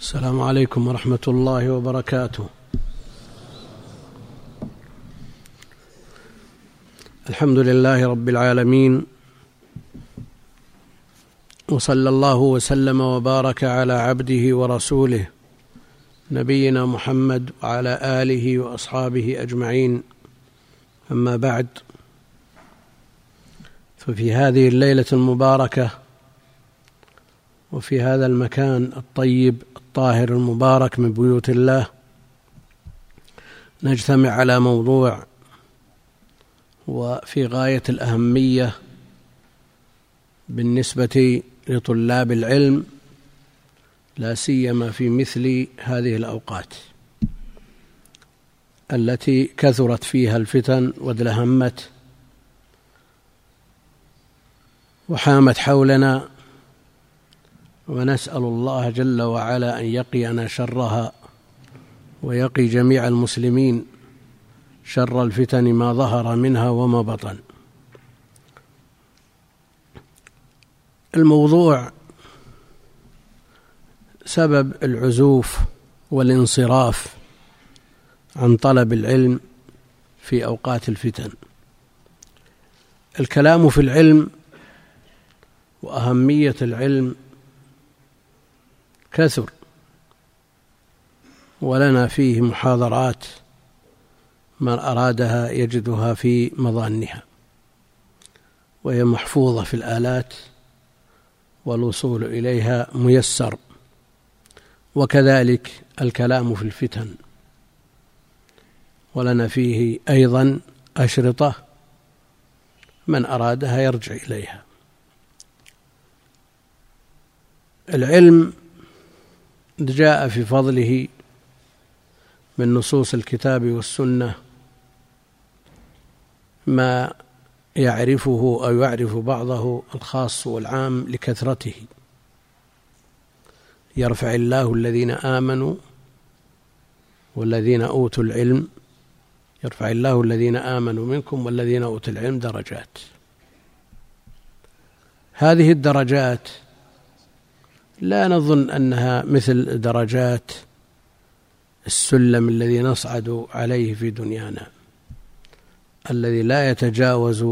السلام عليكم ورحمة الله وبركاته. الحمد لله رب العالمين وصلى الله وسلم وبارك على عبده ورسوله نبينا محمد وعلى آله وأصحابه أجمعين أما بعد ففي هذه الليلة المباركة وفي هذا المكان الطيب الطاهر المبارك من بيوت الله نجتمع على موضوع وفي غاية الأهمية بالنسبة لطلاب العلم لا سيما في مثل هذه الأوقات التي كثرت فيها الفتن وادلهمت وحامت حولنا ونسأل الله جل وعلا أن يقينا شرها ويقي جميع المسلمين شر الفتن ما ظهر منها وما بطن. الموضوع سبب العزوف والانصراف عن طلب العلم في أوقات الفتن. الكلام في العلم وأهمية العلم كثر ولنا فيه محاضرات من أرادها يجدها في مظانها وهي محفوظة في الآلات والوصول إليها ميسر وكذلك الكلام في الفتن. ولنا فيه أيضا أشرطة من أرادها يرجع إليها. العلم جاء في فضله من نصوص الكتاب والسنة ما يعرفه أو يعرف بعضه الخاص والعام لكثرته. يرفع الله الذين آمنوا والذين أوتوا العلم يرفع الله الذين آمنوا منكم والذين أوتوا العلم درجات. هذه الدرجات لا نظن أنها مثل درجات السلم الذي نصعد عليه في دنيانا الذي لا يتجاوز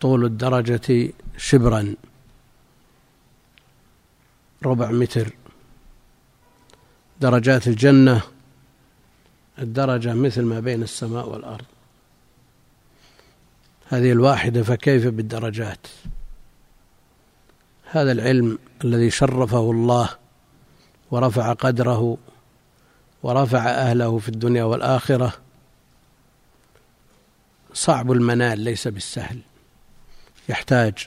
طول الدرجة شبرا ربع متر. درجات الجنة الدرجة مثل ما بين السماء والأرض. هذه الواحدة فكيف بالدرجات؟ هذا العلم الذي شرفه الله ورفع قدره ورفع أهله في الدنيا والآخرة صعب المنال ليس بالسهل. يحتاج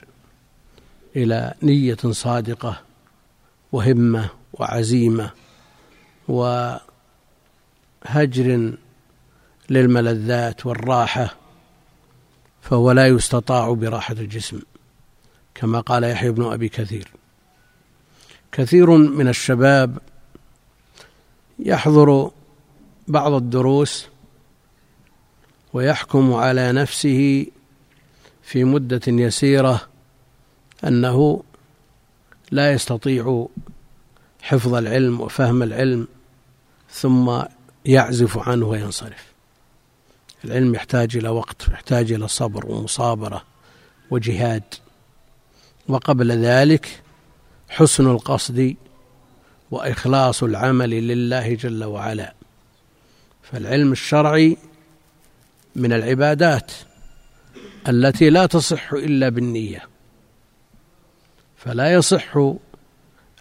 إلى نية صادقة وهمة وعزيمة وهجر للملذات والراحة فهو لا يستطاع براحة الجسم. كما قال يحيى بن أبي كثير. كثير من الشباب يحضر بعض الدروس ويحكم على نفسه في مدة يسيرة أنه لا يستطيع حفظ العلم وفهم العلم ثم يعزف عنه وينصرف. العلم يحتاج إلى وقت يحتاج إلى صبر ومصابرة وجهاد. وقبل ذلك حسن القصد وإخلاص العمل لله جل وعلا. فالعلم الشرعي من العبادات التي لا تصح إلا بالنية. فلا يصح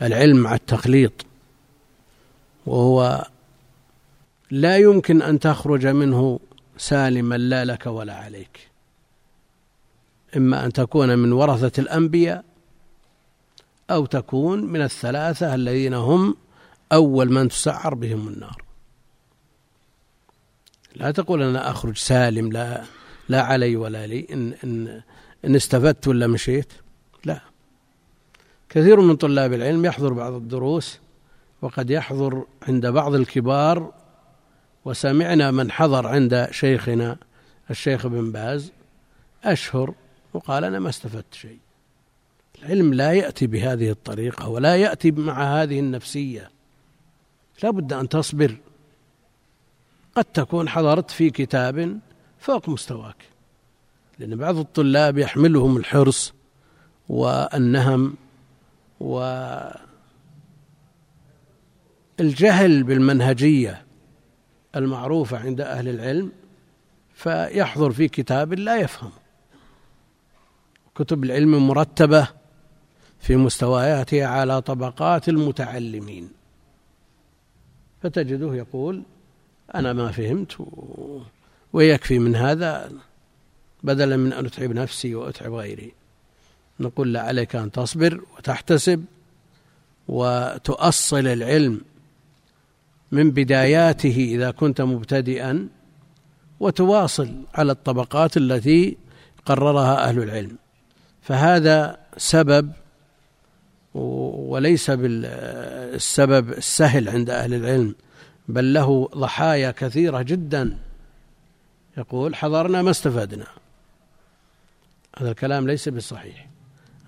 العلم مع التخليط وهو لا يمكن أن تخرج منه سالما لا لك ولا عليك. إما أن تكون من ورثة الأنبياء أو تكون من الثلاثة الذين هم أول من تسعر بهم النار. لا تقول أنا أخرج سالم لا لا علي ولا لي إن, إن, إن استفدت ولا مشيت. لا. كثير من طلاب العلم يحضر بعض الدروس وقد يحضر عند بعض الكبار وسمعنا من حضر عند شيخنا الشيخ بن باز أشهر وقال أنا ما استفدت شيء. العلم لا يأتي بهذه الطريقة ولا يأتي مع هذه النفسية. لا بد أن تصبر. قد تكون حضرت في كتاب فوق مستواك. لأن بعض الطلاب يحملهم الحرص والنهم والجهل بالمنهجية المعروفة عند أهل العلم فيحضر في كتاب لا يفهم كتب العلم مرتبة في مستوياتها على طبقات المتعلمين. فتجده يقول أنا ما فهمت ويكفي من هذا بدلا من أن أتعب نفسي وأتعب غيري. نقول لا عليك أن تصبر وتحتسب وتؤصل العلم من بداياته إذا كنت مبتدئا وتواصل على الطبقات التي قررها أهل العلم. فهذا سبب وليس بالسبب السهل عند أهل العلم بل له ضحايا كثيرة جدا. يقول حضرنا ما استفدنا. هذا الكلام ليس بالصحيح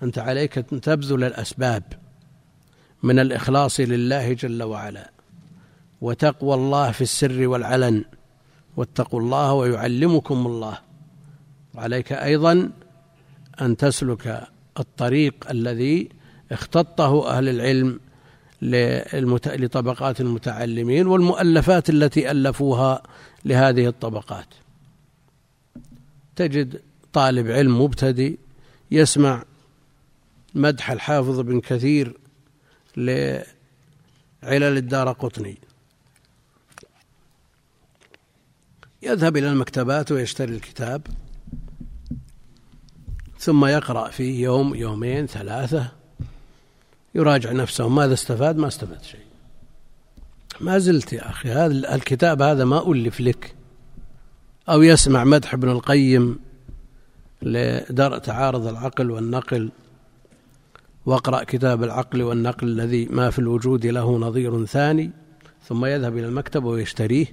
أنت عليك أن تبذل الأسباب من الإخلاص لله جل وعلا وتقوى الله في السر والعلن واتقوا الله ويعلمكم الله. وعليك أيضا أن تسلك الطريق الذي اختطه أهل العلم لطبقات المتعلمين والمؤلفات التي ألفوها لهذه الطبقات. تجد طالب علم مبتدئ يسمع مدح الحافظ بن كثير لعلل الدار قطني. يذهب إلى المكتبات ويشتري الكتاب. ثم يقرأ فيه يوم يومين ثلاثة يراجع نفسه. ماذا استفاد؟ ما استفاد شيء. ما زلت يا أخي هذا الكتاب هذا ما ألف لك أو يسمع مدح ابن القيم لدرء تعارض العقل والنقل. واقرأ كتاب العقل والنقل الذي ما في الوجود له نظير ثاني ثم يذهب إلى المكتب ويشتريه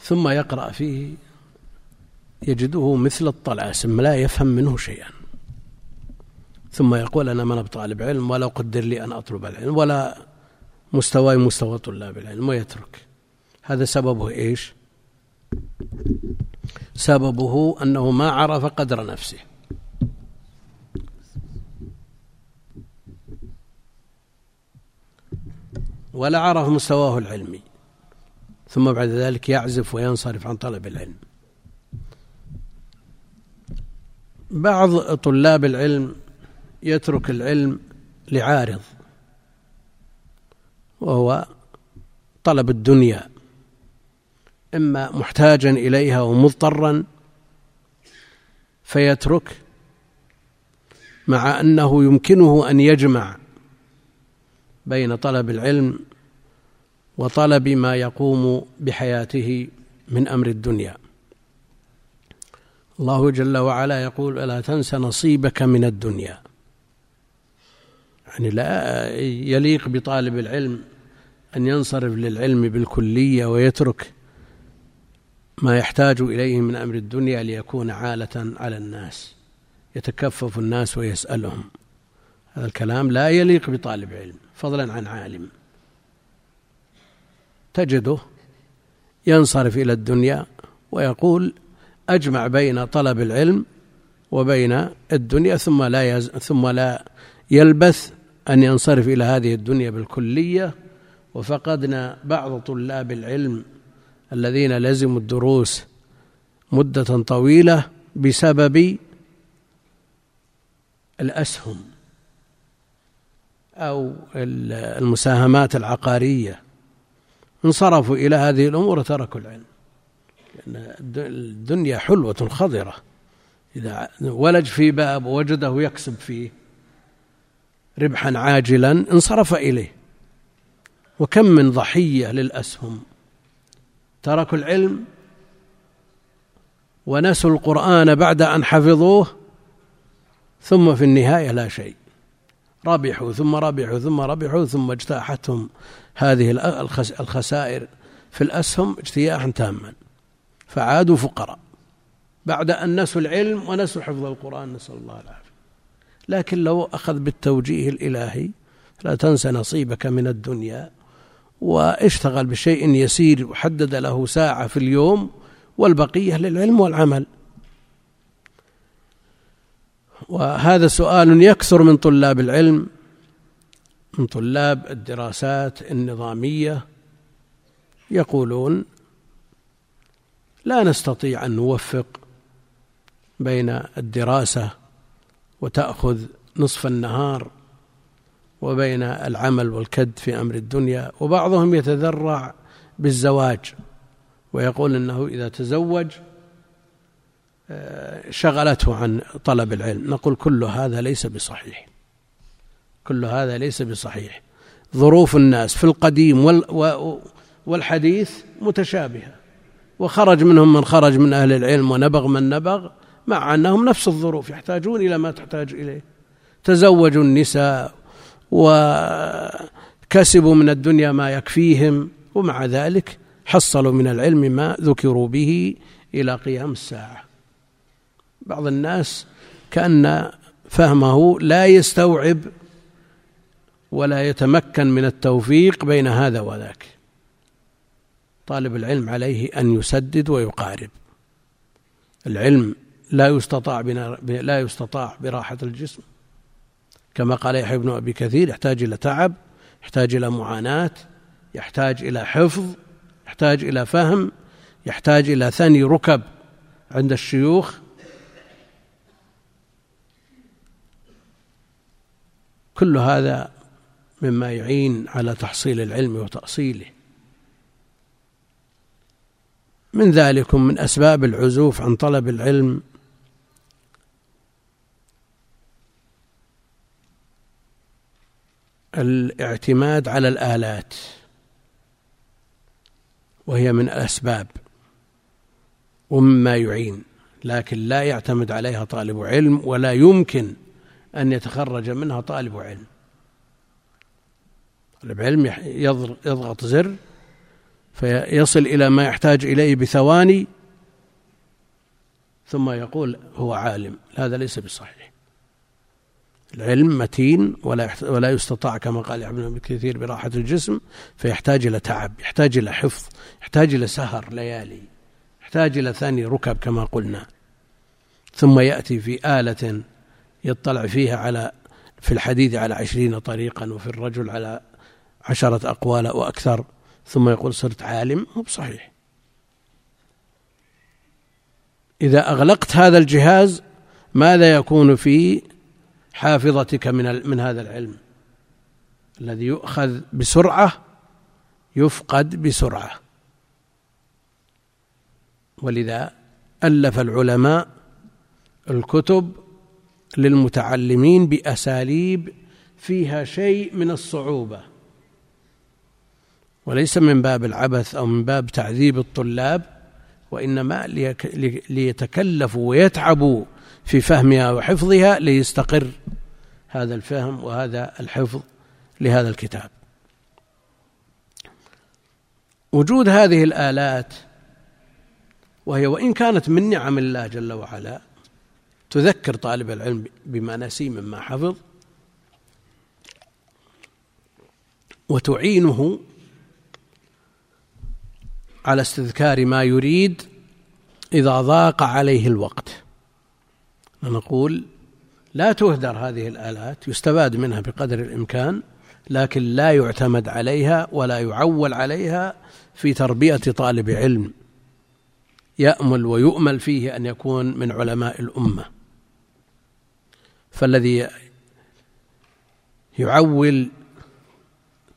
ثم يقرأ فيه يجده مثل الطلاسم لا يفهم منه شيئا. ثم يقول أنا من طالب علم ولا قدر لي أن أطلب العلم ولا مستواي مستوى طلاب العلم ويترك. هذا سببه إيش؟ سببه أنه ما عرف قدر نفسه. ولا عرف مستواه العلمي. ثم بعد ذلك يعزف وينصرف عن طلب العلم. بعض طلاب العلم يترك العلم لعارض وهو طلب الدنيا إما محتاجا إليها ومضطرا فيترك مع أنه يمكنه أن يجمع بين طلب العلم وطلب ما يقوم بحياته من أمر الدنيا. الله جل وعلا يقول ألا تنس نصيبك من الدنيا. يعني لا يليق بطالب العلم أن ينصرف للعلم بالكلية ويترك ما يحتاج إليه من أمر الدنيا ليكون عالة على الناس يتكفف الناس ويسألهم. هذا الكلام لا يليق بطالب علم فضلا عن عالم. تجده ينصرف إلى الدنيا ويقول أجمع بين طلب العلم وبين الدنيا ثم لا يز ثم لا يلبث أن ينصرف إلى هذه الدنيا بالكلية. وفقدنا بعض طلاب العلم الذين لزموا الدروس مدة طويلة بسبب الأسهم أو المساهمات العقارية. انصرفوا إلى هذه الأمور وتركوا العلم. لأن الدنيا حلوة خضرة. إذا ولج في باب ووجده يكسب فيه ربحا عاجلا انصرف إليه. وكم من ضحية للأسهم. تركوا العلم ونسوا القرآن بعد أن حفظوه ثم في النهاية لا شيء. ربحوا ثم ربحوا ثم ربحوا ثم اجتاحتهم هذه الخسائر في الأسهم اجتياحا تاما. فعادوا فقراء. بعد أن نسوا العلم ونسوا حفظ القرآن نسأل الله العافية. لكن لو أخذ بالتوجيه الإلهي لا تنس نصيبك من الدنيا. واشتغل بشيء يسير وحدد له ساعة في اليوم والبقية للعلم والعمل. وهذا سؤال يكثر من طلاب العلم من طلاب الدراسات النظامية. يقولون لا نستطيع أن نوفق بين الدراسة وتأخذ نصف النهار وبين العمل والكد في أمر الدنيا وبعضهم يتذرع بالزواج ويقول إنه إذا تزوج آه، شغلته عن طلب العلم. نقول كل هذا ليس بصحيح. كل هذا ليس بصحيح. ظروف الناس في القديم والحديث متشابهة. وخرج منهم من خرج من أهل العلم ونبغ من نبغ. مع أنهم نفس الظروف يحتاجون إلى ما تحتاج إليه. تزوجوا النساء وكسبوا من الدنيا ما يكفيهم ومع ذلك حصلوا من العلم ما ذكروا به إلى قيام الساعة. بعض الناس كأن فهمه لا يستوعب ولا يتمكن من التوفيق بين هذا وذاك. طالب العلم عليه أن يسدد ويقارب. العلم لا يستطاع لا يستطاع براحة الجسم. كما قال يحيى بن أبي كثير يحتاج إلى تعب يحتاج إلى معاناة يحتاج إلى حفظ يحتاج إلى فهم يحتاج إلى ثني ركب عند الشيوخ. كل هذا مما يعين على تحصيل العلم وتأصيله. من ذلكم من أسباب العزوف عن طلب العلم. الاعتماد على الآلات وهي من الأسباب ومما يعين لكن لا يعتمد عليها طالب علم ولا يمكن أن يتخرج منها طالب علم. طالب علم يضغط زر فيصل إلى ما يحتاج إليه بثواني ثم يقول هو عالم هذا ليس بصحيح. العلم متين ولا ولا يستطاع كما قال ابن كثير براحة الجسم فيحتاج إلى تعب يحتاج إلى حفظ يحتاج إلى سهر ليالي يحتاج إلى ثاني ركب كما قلنا. ثم يأتي في آلة يطلع فيها على في الحديث على عشرين طريقا وفي الرجل على عشرة أقوال وأكثر ثم يقول صرت عالم مو بصحيح. إذا أغلقت هذا الجهاز ماذا يكون في حافظتك من من هذا العلم؟ الذي يؤخذ بسرعة يفقد بسرعة. ولذا ألف العلماء الكتب للمتعلمين بأساليب فيها شيء من الصعوبة. وليس من باب العبث أو من باب تعذيب الطلاب وإنما ليتكلفوا ويتعبوا في فهمها وحفظها ليستقر هذا الفهم وهذا الحفظ لهذا الكتاب. وجود هذه الآلات وهي وإن كانت من نعم الله جل وعلا تذكر طالب العلم بما نسي مما حفظ وتعينه على استذكار ما يريد إذا ضاق عليه الوقت. نقول لا تهدر هذه الآلات يستفاد منها بقدر الإمكان لكن لا يعتمد عليها ولا يعول عليها في تربية طالب علم. يأمل ويؤمل فيه أن يكون من علماء الأمة. فالذي يعول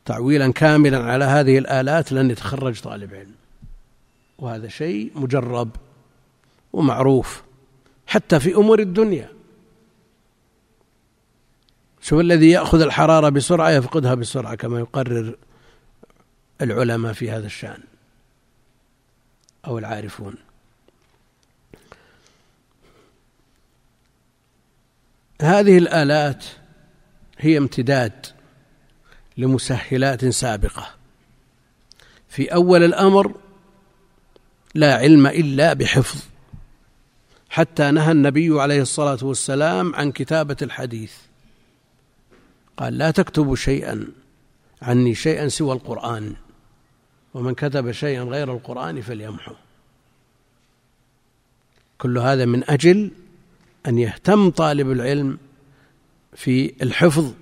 تعويلا كاملا على هذه الآلات لن يتخرج طالب علم. وهذا شيء مجرب ومعروف حتى في أمور الدنيا. شوف الذي يأخذ الحرارة بسرعة يفقدها بسرعة كما يقرر العلماء في هذا الشأن أو العارفون. هذه الآلات هي امتداد لمسهلات سابقة. في أول الأمر لا علم إلا بحفظ. حتى نهى النبي عليه الصلاة والسلام عن كتابة الحديث. قال لا تكتبوا شيئا عني شيئا سوى القرآن ومن كتب شيئا غير القرآن فليمحو. كل هذا من أجل أن يهتم طالب العلم في الحفظ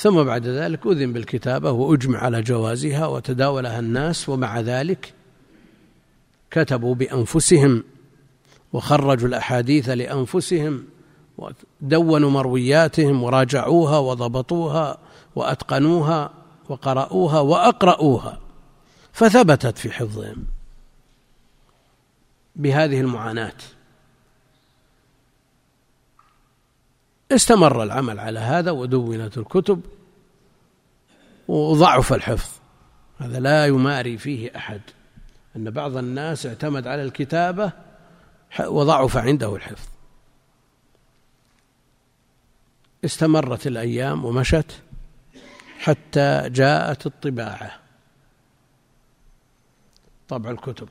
ثم بعد ذلك أذن بالكتابة وأجمع على جوازها وتداولها الناس ومع ذلك كتبوا بأنفسهم وخرجوا الأحاديث لأنفسهم ودونوا مروياتهم وراجعوها وضبطوها وأتقنوها وقرأوها وأقرأوها فثبتت في حفظهم بهذه المعاناة. استمر العمل على هذا ودونت الكتب وضعف الحفظ. هذا لا يماري فيه أحد. أن بعض الناس اعتمد على الكتابة وضعف عنده الحفظ. استمرت الأيام ومشت حتى جاءت الطباعة. طبع الكتب.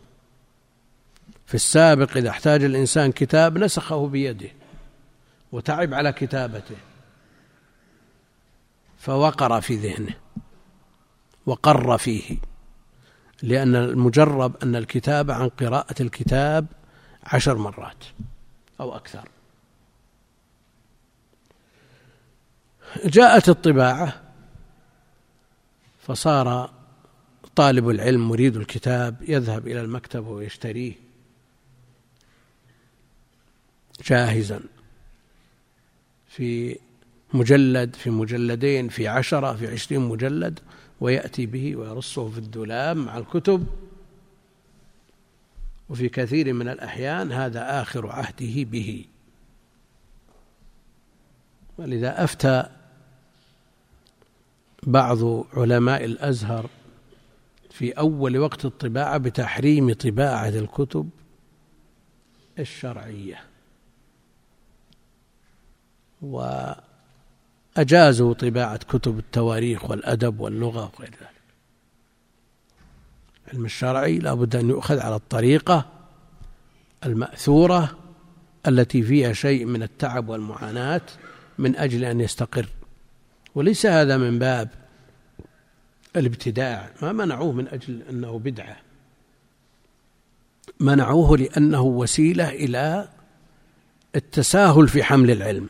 في السابق إذا احتاج الإنسان كتاب نسخه بيده. وتعب على كتابته. فوقر في ذهنه وقر فيه لأن المجرب أن الكتاب عن قراءة الكتاب عشر مرات أو أكثر. جاءت الطباعة فصار طالب العلم مريد الكتاب يذهب إلى المكتب ويشتريه جاهزا. في مجلد في مجلدين في عشرة في عشرين مجلد ويأتي به ويرصه في الدولاب مع الكتب. وفي كثير من الأحيان هذا آخر عهده به. ولذا أفتى بعض علماء الأزهر في أول وقت الطباعة بتحريم طباعة الكتب الشرعية. وأجازوا طباعة كتب التواريخ والأدب واللغة وغير ذلك. العلم الشرعي لا بد أن يؤخذ على الطريقة المأثورة التي فيها شيء من التعب والمعاناة من أجل أن يستقر. وليس هذا من باب الابتداع. ما منعوه من أجل أنه بدعة. منعوه لأنه وسيلة إلى التساهل في حمل العلم.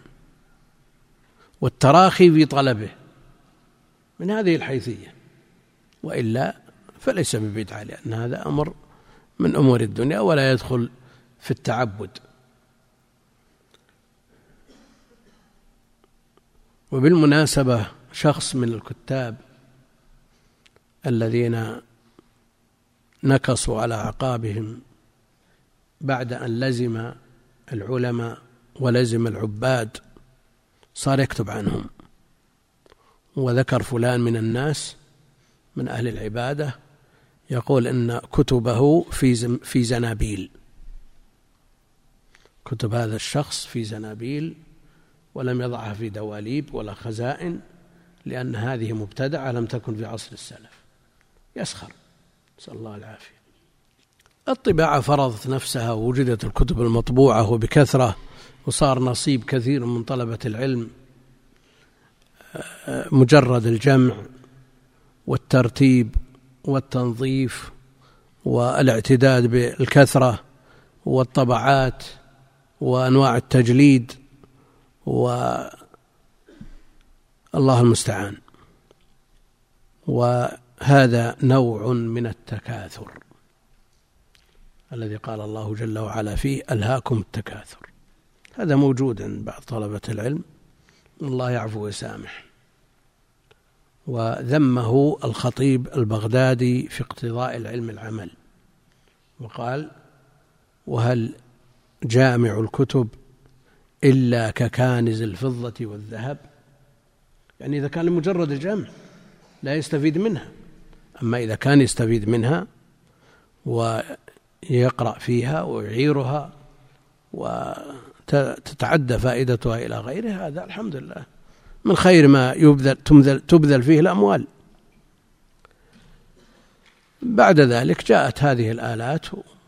والتراخي في طلبه. من هذه الحيثية. وإلا فليس ببدعة لأن هذا أمر من أمور الدنيا ولا يدخل في التعبد. وبالمناسبة شخص من الكتاب الذين نكصوا على أعقابهم بعد أن لزم العلماء ولزم العباد صار يكتب عنهم. وذكر فلان من الناس من أهل العبادة يقول إن كتبه في في زنابيل. كتب هذا الشخص في زنابيل ولم يضعها في دواليب ولا خزائن لأن هذه مبتدعة لم تكن في عصر السلف. يسخر. نسأل الله العافية. الطباعة فرضت نفسها ووجدت الكتب المطبوعة وبكثرة وصار نصيب كثير من طلبة العلم مجرد الجمع والترتيب والتنظيف والاعتداد بالكثرة والطبعات وأنواع التجليد والله المستعان. وهذا نوع من التكاثر الذي قال الله جل وعلا فيه ألهاكم التكاثر. هذا موجود عند بعض طلبة العلم. الله يعفو ويسامح. وذمه الخطيب البغدادي في اقتضاء العلم العمل. وقال وهل جامع الكتب إلا ككانز الفضة والذهب؟ يعني إذا كان لمجرد الجمع لا يستفيد منها. أما إذا كان يستفيد منها ويقرأ فيها ويعيرها وتتعدى فائدتها إلى غيره هذا الحمد لله. من خير ما يبذل تبذل, تبذل فيه الأموال. بعد ذلك جاءت هذه الآلات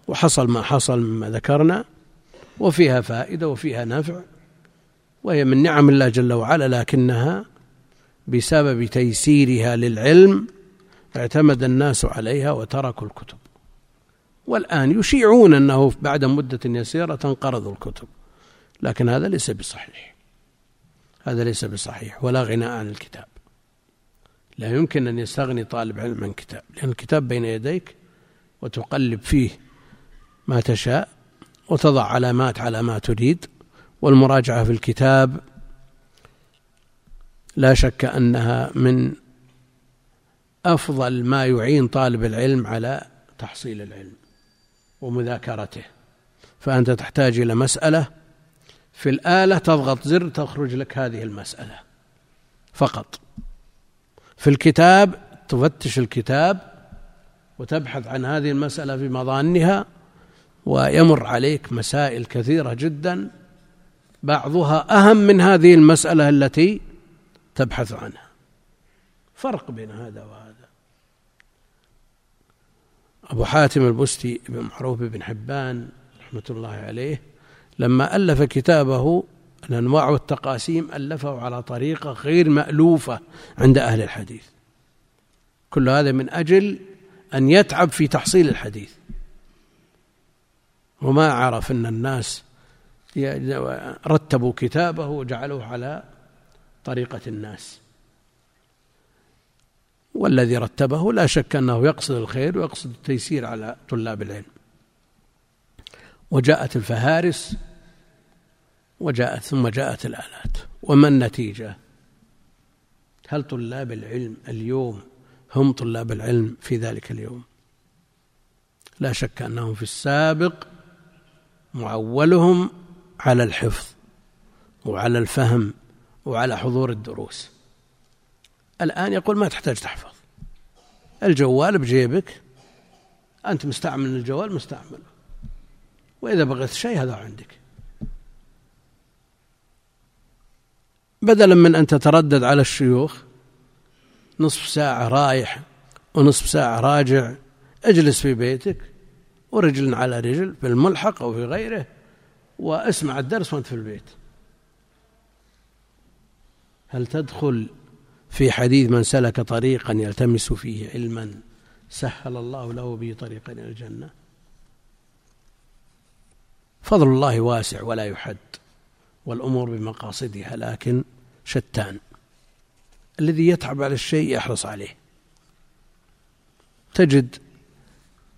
وحصل ما حصل مما ذكرنا وفيها فائدة وفيها نفع وهي من نعم الله جل وعلا لكنها بسبب تيسيرها للعلم اعتمد الناس عليها وتركوا الكتب. والآن يشيعون أنه بعد مدة يسيرة تنقرض الكتب. لكن هذا ليس بصحيح. هذا ليس بصحيح ولا غناء عن الكتاب. لا يمكن أن يستغني طالب علم عن كتاب لأن الكتاب بين يديك وتقلب فيه ما تشاء وتضع علامات على ما تريد والمراجعة في الكتاب لا شك أنها من أفضل ما يعين طالب العلم على تحصيل العلم ومذاكرته. فأنت تحتاج إلى مسألة في الآلة تضغط زر تخرج لك هذه المسألة. فقط. في الكتاب تفتش الكتاب وتبحث عن هذه المسألة في مظانها ويمر عليك مسائل كثيرة جدا. بعضها أهم من هذه المسألة التي تبحث عنها. فرق بين هذا وهذا. أبو حاتم البستي بن معروف بن حبان رحمة الله عليه لما ألف كتابه الأنواع والتقاسيم ألفه على طريقة غير مألوفة عند أهل الحديث. كل هذا من أجل أن يتعب في تحصيل الحديث. وما عرف أن الناس رتبوا كتابه وجعلوه على طريقة الناس. والذي رتبه لا شك أنه يقصد الخير ويقصد التيسير على طلاب العلم. وجاءت الفهارس وجاءت ثم جاءت الآلات. وما النتيجة؟ هل طلاب العلم اليوم هم طلاب العلم في ذلك اليوم؟ لا شك أنهم في السابق معولهم على الحفظ وعلى الفهم وعلى حضور الدروس. الآن يقول ما تحتاج تحفظ. الجوال بجيبك. أنت مستعمل الجوال مستعمل. وإذا بغيت شيء هذا عندك. بدلا من أن تتردد على الشيوخ نصف ساعة رايح ونصف ساعة راجع اجلس في بيتك ورجل على رجل في الملحق أو في غيره واسمع الدرس وأنت في البيت. هل تدخل في حديث من سلك طريقا يلتمس فيه علما سهل الله له به طريقا إلى الجنة؟ فضل الله واسع ولا يحد. والأمور بمقاصدها لكن شتان. الذي يتعب على الشيء يحرص عليه. تجد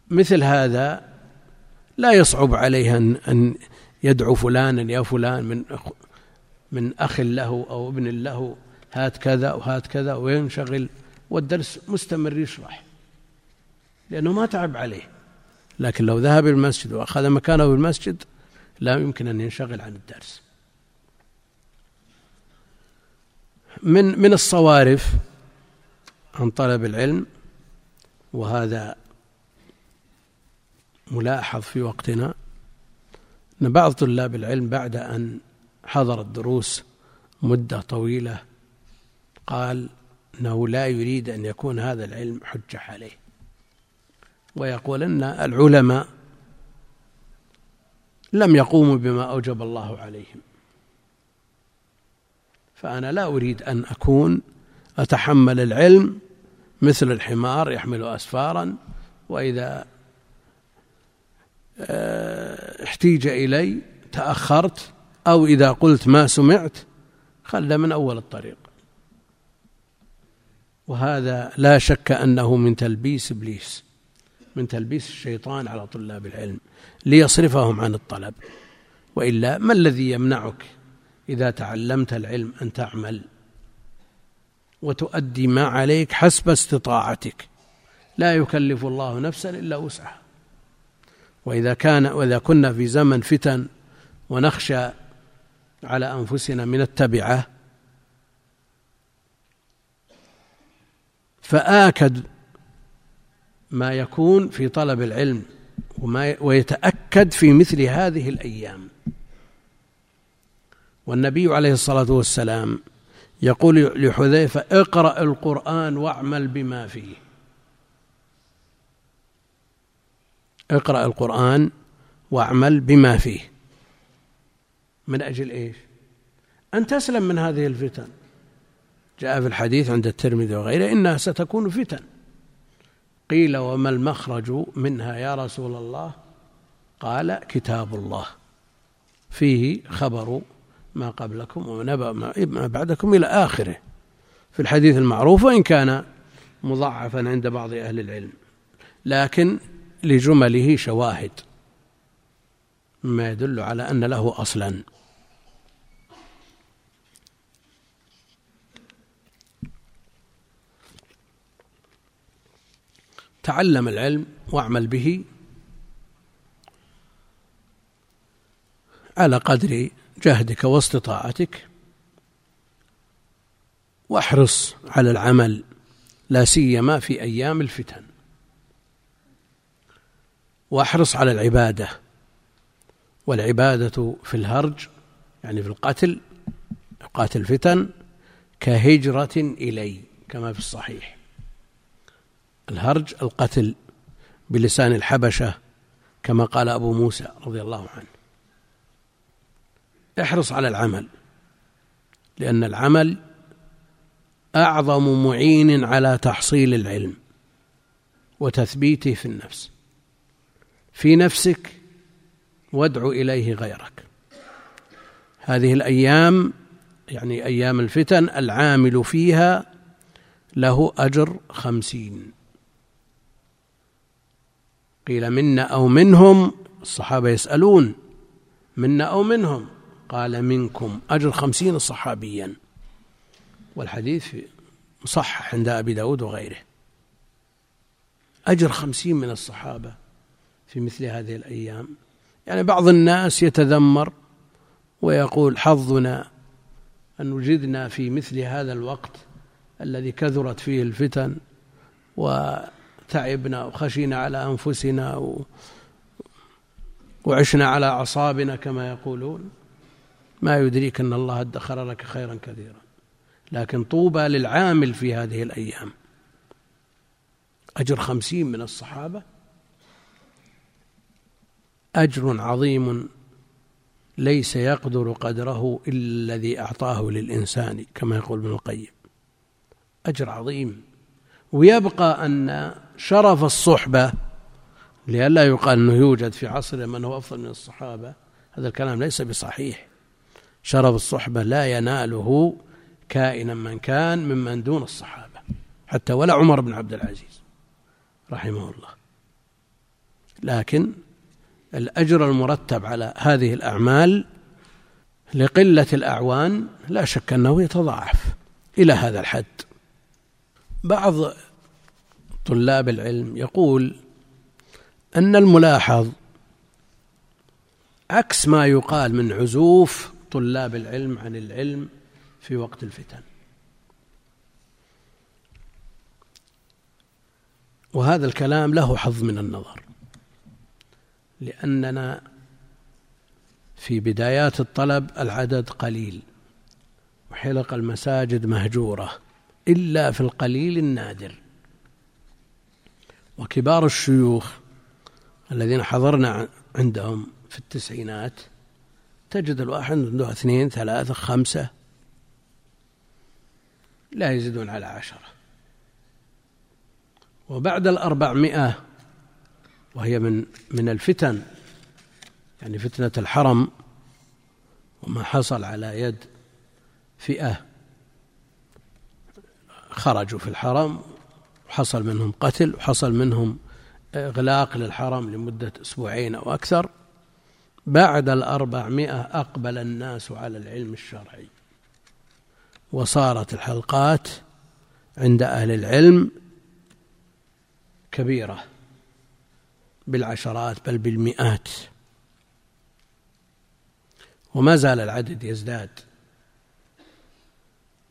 مثل هذا لا يصعب عليه أن أن يدعو فلانا يا فلان من من أخ له أو ابن له هات كذا وهات كذا وينشغل والدرس مستمر يشرح. لأنه ما تعب عليه. لكن لو ذهب المسجد وأخذ مكانه في المسجد لا يمكن أن ينشغل عن الدرس. من من الصوارف عن طلب العلم وهذا ملاحظ في وقتنا أن بعض طلاب العلم بعد أن حضر الدروس مدة طويلة قال إنه لا يريد أن يكون هذا العلم حجة عليه. ويقول ان العلماء لم يقوموا بما أوجب الله عليهم. فأنا لا أريد أن أكون أتحمل العلم مثل الحمار يحمل اسفارا وإذا آه، احتيج إلي تأخرت أو إذا قلت ما سمعت خل من أول الطريق. وهذا لا شك أنه من تلبيس إبليس من تلبيس الشيطان على طلاب العلم ليصرفهم عن الطلب. وإلا ما الذي يمنعك إذا تعلمت العلم أن تعمل وتؤدي ما عليك حسب استطاعتك. لا يكلف الله نفسا إلا وسعها. وإذا كان وإذا كنا في زمن فتن ونخشى على أنفسنا من التبعة فآكد ما يكون في طلب العلم وما ويتأكد في مثل هذه الأيام. والنبي عليه الصلاة والسلام يقول لحذيفة اقرأ القرآن واعمل بما فيه. اقرأ القرآن واعمل بما فيه. من أجل إيش؟ أن تسلم من هذه الفتن. جاء في الحديث عند الترمذي وغيره إنها ستكون فتن. قيل وما المخرج منها يا رسول الله؟ قال كتاب الله. فيه خبر ما قبلكم ونبأ ما بعدكم إلى آخره. في الحديث المعروف وإن كان مضاعفا عند بعض أهل العلم. لكن لجمله شواهد مما يدل على أن له أصلا. تعلم العلم واعمل به على قدر جهدك واستطاعتك واحرص على العمل لا سيما في أيام الفتن. واحرص على العبادة. والعبادة في الهرج يعني في القتل اوقات الفتن كهجرة إلي كما في الصحيح. الهرج القتل بلسان الحبشة كما قال أبو موسى رضي الله عنه. احرص على العمل لأن العمل أعظم معين على تحصيل العلم وتثبيته في النفس. في نفسك وادع إليه غيرك. هذه الأيام يعني أيام الفتن العامل فيها له أجر خمسين. قيل منا أو منهم الصحابة يسألون منا أو منهم؟ قال منكم أجر خمسين صحابيا. والحديث مصحح عند أبي داود وغيره. أجر خمسين من الصحابة في مثل هذه الأيام. يعني بعض الناس يتذمر ويقول حظنا أن وجدنا في مثل هذا الوقت الذي كثرت فيه الفتن وتعبنا وخشينا على أنفسنا وعشنا على أعصابنا كما يقولون. ما يدريك أن الله ادخر لك خيرا كثيرا. لكن طوبى للعامل في هذه الأيام. أجر خمسين من الصحابة. أجر عظيم ليس يقدر قدره إلا الذي أعطاه للإنسان كما يقول ابن القيم. أجر عظيم. ويبقى أن شرف الصحبة لئلا يقال أنه يوجد في عصر من هو أفضل من الصحابة. هذا الكلام ليس بصحيح. شرف الصحبة لا يناله كائنا من كان ممن دون الصحابة. حتى ولا عمر بن عبد العزيز رحمه الله. لكن الأجر المرتب على هذه الأعمال لقلة الأعوان لا شك أنه يتضاعف إلى هذا الحد. بعض طلاب العلم يقول أن الملاحظ عكس ما يقال من عزوف طلاب العلم عن العلم في وقت الفتن. وهذا الكلام له حظ من النظر لأننا في بدايات الطلب العدد قليل وحلق المساجد مهجورة إلا في القليل النادر. وكبار الشيوخ الذين حضرنا عندهم في التسعينات تجد الواحد عنده اثنين ثلاثة خمسة. لا يزيدون على عشرة. وبعد الأربعمائة وهي من من الفتن يعني فتنة الحرم وما حصل على يد فئة خرجوا في الحرم وحصل منهم قتل وحصل منهم إغلاق للحرم لمدة أسبوعين أو أكثر. بعد الأربعمائة أقبل الناس على العلم الشرعي. وصارت الحلقات عند أهل العلم كبيرة بالعشرات بل بالمئات. وما زال العدد يزداد.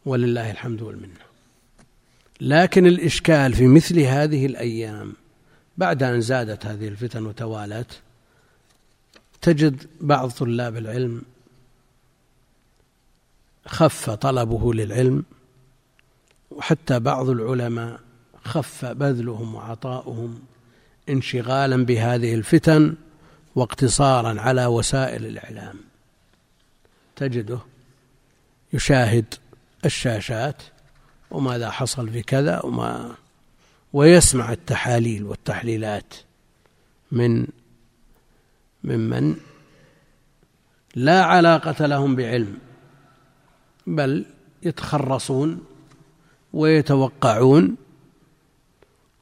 ولله الحمد والمنة. لكن الإشكال في مثل هذه الأيام بعد أن زادت هذه الفتن وتوالت تجد بعض طلاب العلم خف طلبه للعلم وحتى بعض العلماء خف بذلهم وعطاؤهم انشغالا بهذه الفتن واقتصارا على وسائل الإعلام. تجده يشاهد الشاشات وماذا حصل في كذا وما ويسمع التحاليل والتحليلات من ممن لا علاقة لهم بعلم بل يتخرصون ويتوقعون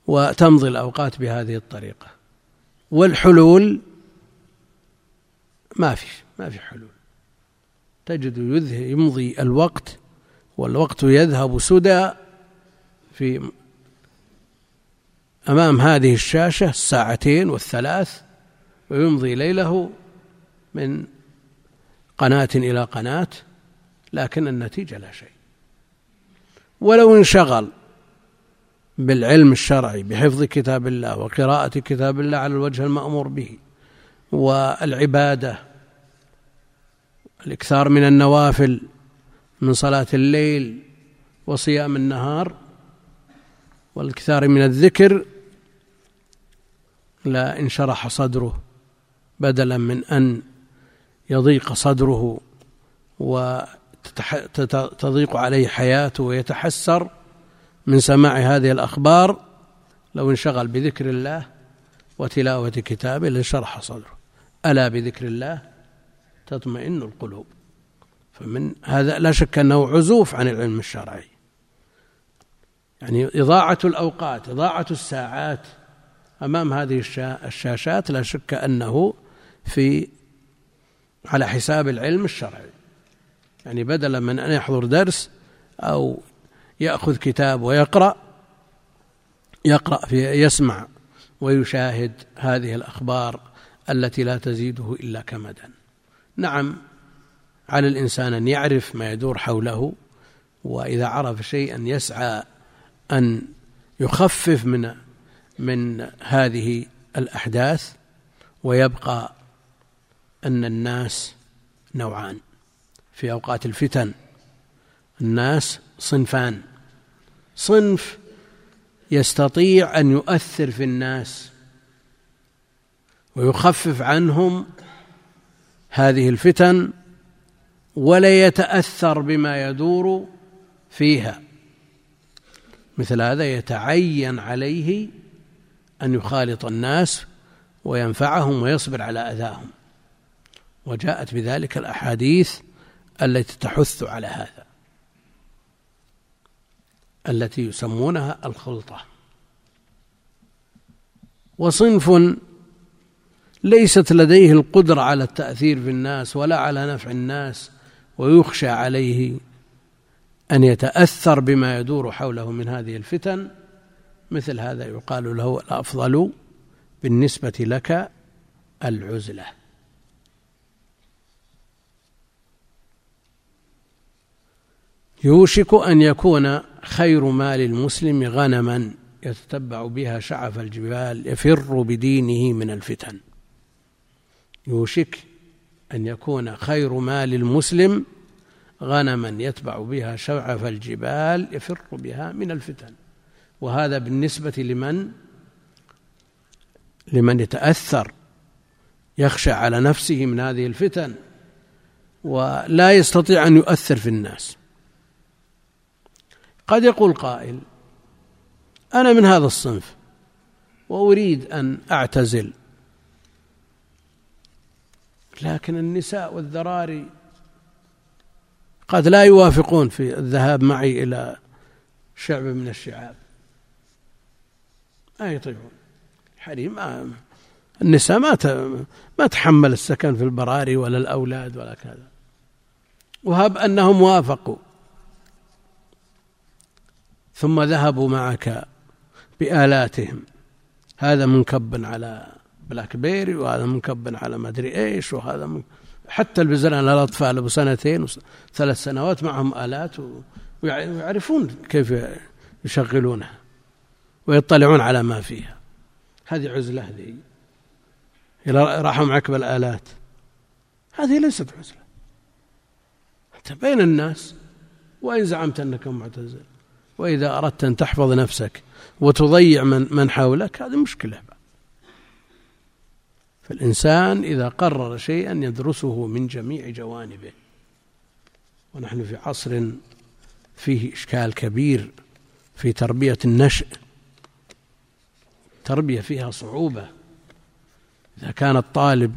وتمضي الأوقات بهذه الطريقة. والحلول ما في ما في حلول. تجد يمضي الوقت والوقت يذهب سدى في أمام هذه الشاشة الساعتين والثلاث ويمضي ليله من قناة إلى قناة لكن النتيجة لا شيء. ولو انشغل بالعلم الشرعي بحفظ كتاب الله وقراءة كتاب الله على الوجه المأمور به والعبادة الإكثار من النوافل من صلاة الليل وصيام النهار والإكثار من الذكر لا انشرح صدره. بدلا من أن يضيق صدره وتضيق عليه حياته ويتحسر من سماع هذه الأخبار لو انشغل بذكر الله وتلاوة كتابه لانشرح صدره. ألا بذكر الله؟ تطمئن القلوب. فمن هذا لا شك أنه عزوف عن العلم الشرعي. يعني إضاعة الأوقات إضاعة الساعات أمام هذه الشاشات لا شك أنه في على حساب العلم الشرعي. يعني بدلا من أن يحضر درس أو يأخذ كتاب ويقرأ يقرأ في يسمع ويشاهد هذه الأخبار التي لا تزيده إلا كمدا. نعم على الإنسان أن يعرف ما يدور حوله وإذا عرف شيئا يسعى أن يخفف من من هذه الأحداث ويبقى أن الناس نوعان. في أوقات الفتن الناس صنفان. صنف يستطيع أن يؤثر في الناس ويخفف عنهم هذه الفتن ولا يتأثر بما يدور فيها. مثل هذا يتعين عليه أن يخالط الناس وينفعهم ويصبر على أذاهم. وجاءت بذلك الأحاديث التي تحث على هذا التي يسمونها الخلطة. وصنف ليست لديه القدرة على التأثير في الناس ولا على نفع الناس ويخشى عليه أن يتأثر بما يدور حوله من هذه الفتن. مثل هذا يقال له الأفضل بالنسبة لك العزلة. يوشك أن يكون خير مال المسلم غنما يتتبع بها شعف الجبال يفر بدينه من الفتن. يوشك أن يكون خير مال المسلم غنما يتبع بها شعف الجبال يفر بها من الفتن. وهذا بالنسبة لمن؟ لمن يتأثر يخشى على نفسه من هذه الفتن ولا يستطيع أن يؤثر في الناس. قد يقول قائل أنا من هذا الصنف وأريد أن أعتزل. لكن النساء والذراري قد لا يوافقون في الذهاب معي إلى شعب من الشعاب. ما يطيعون. حريم ما النساء ما ما تحمل السكن في البراري ولا الأولاد ولا كذا. وهب أنهم وافقوا. ثم ذهبوا معك بآلاتهم. هذا منكب على بلاك بيري وهذا منكب على ما أدري إيش وهذا من حتى البزران الأطفال أبو سنتين وثلاث سنوات معهم آلات ويعرفون كيف يشغلونها ويطلعون على ما فيها. هذه عزلة ذي راحوا معك بالآلات. هذه ليست عزلة. أنت بين الناس وإن زعمت أنك معتزل. وإذا أردت أن تحفظ نفسك وتضيع من, من حولك هذه مشكلة. فالإنسان إذا قرر شيئا يدرسه من جميع جوانبه. ونحن في عصر فيه إشكال كبير في تربية النشء. تربية فيها صعوبة. إذا كان الطالب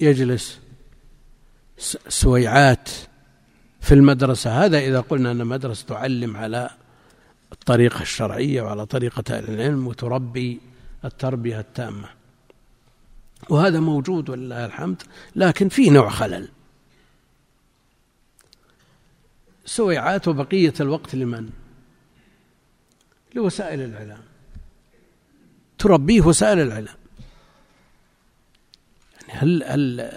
يجلس سويعات في المدرسة. هذا إذا قلنا أن مدرسة تعلم على الطريقة الشرعية وعلى طريقة العلم وتربي التربية التامة. وهذا موجود ولله الحمد لكن في نوع خلل. سويعات وبقية الوقت لمن؟ لوسائل الإعلام. تربيه وسائل الإعلام. يعني هل هل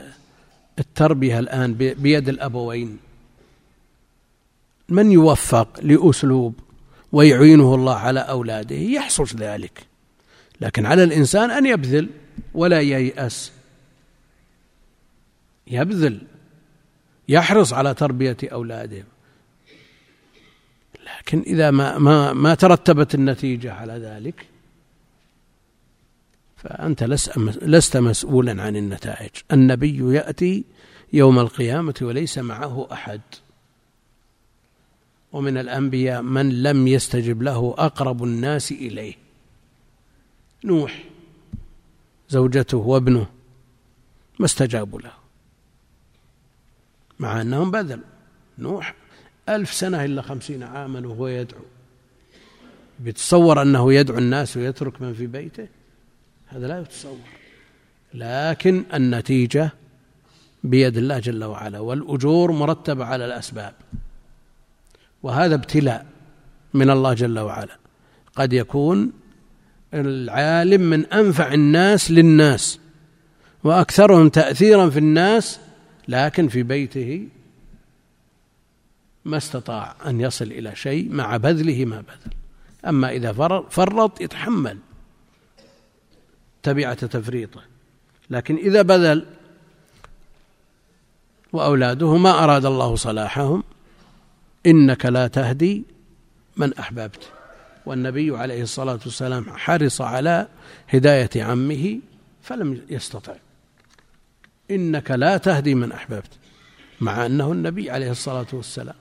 التربية الآن بيد الأبوين من يوفق لأسلوب ويعينه الله على أولاده؟ يحصل ذلك. لكن على الإنسان أن يبذل ولا ييأس. يبذل. يحرص على تربية أولاده. لكن إذا ما ما ما ترتبت النتيجة على ذلك فأنت لست مسؤولا عن النتائج. النبي يأتي يوم القيامة وليس معه أحد. ومن الأنبياء من لم يستجب له أقرب الناس إليه. نوح زوجته وابنه ما استجابوا له. مع أنهم بذلوا. نوح ألف سنة إلا خمسين عاما وهو يدعو. بيتصور أنه يدعو الناس ويترك من في بيته؟ هذا لا يتصور. لكن النتيجة بيد الله جل وعلا والأجور مرتبة على الأسباب. وهذا ابتلاء من الله جل وعلا. قد يكون العالم من أنفع الناس للناس وأكثرهم تأثيرا في الناس لكن في بيته ما استطاع أن يصل إلى شيء مع بذله ما بذل. أما إذا فرط يتحمل تبعة تفريطه. لكن إذا بذل وأولاده ما أراد الله صلاحهم إنك لا تهدي من أحببت. والنبي عليه الصلاة والسلام حرص على هداية عمه فلم يستطع. إنك لا تهدي من أحببت مع أنه النبي عليه الصلاة والسلام.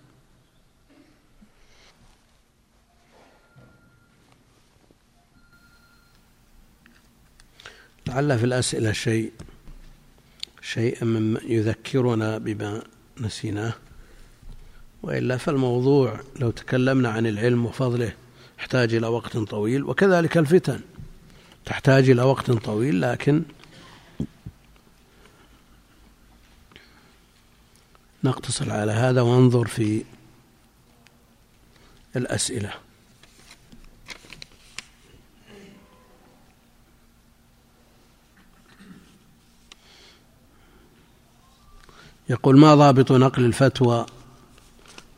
لعل في الأسئلة شيء شيء مما يذكرنا بما نسيناه. وإلا فالموضوع لو تكلمنا عن العلم وفضله يحتاج إلى وقت طويل وكذلك الفتن تحتاج إلى وقت طويل لكن نقتصر على هذا وانظر في الأسئلة. يقول ما ضابط نقل الفتوى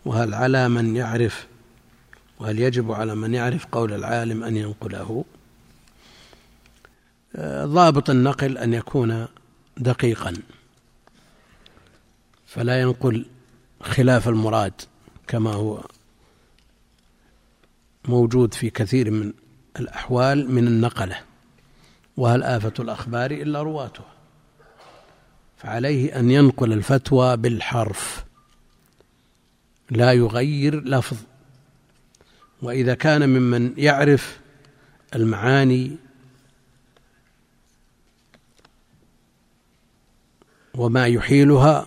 وهل على من يعرف؟ وهل يجب على من يعرف قول العالم أن ينقله؟ آه، ضابط النقل أن يكون دقيقا. فلا ينقل خلاف المراد كما هو موجود في كثير من الأحوال من النقلة. وهل آفة الأخبار إلا رواتها فعليه أن ينقل الفتوى بالحرف. لا يغير لفظ. وإذا كان ممن يعرف المعاني وما يحيلها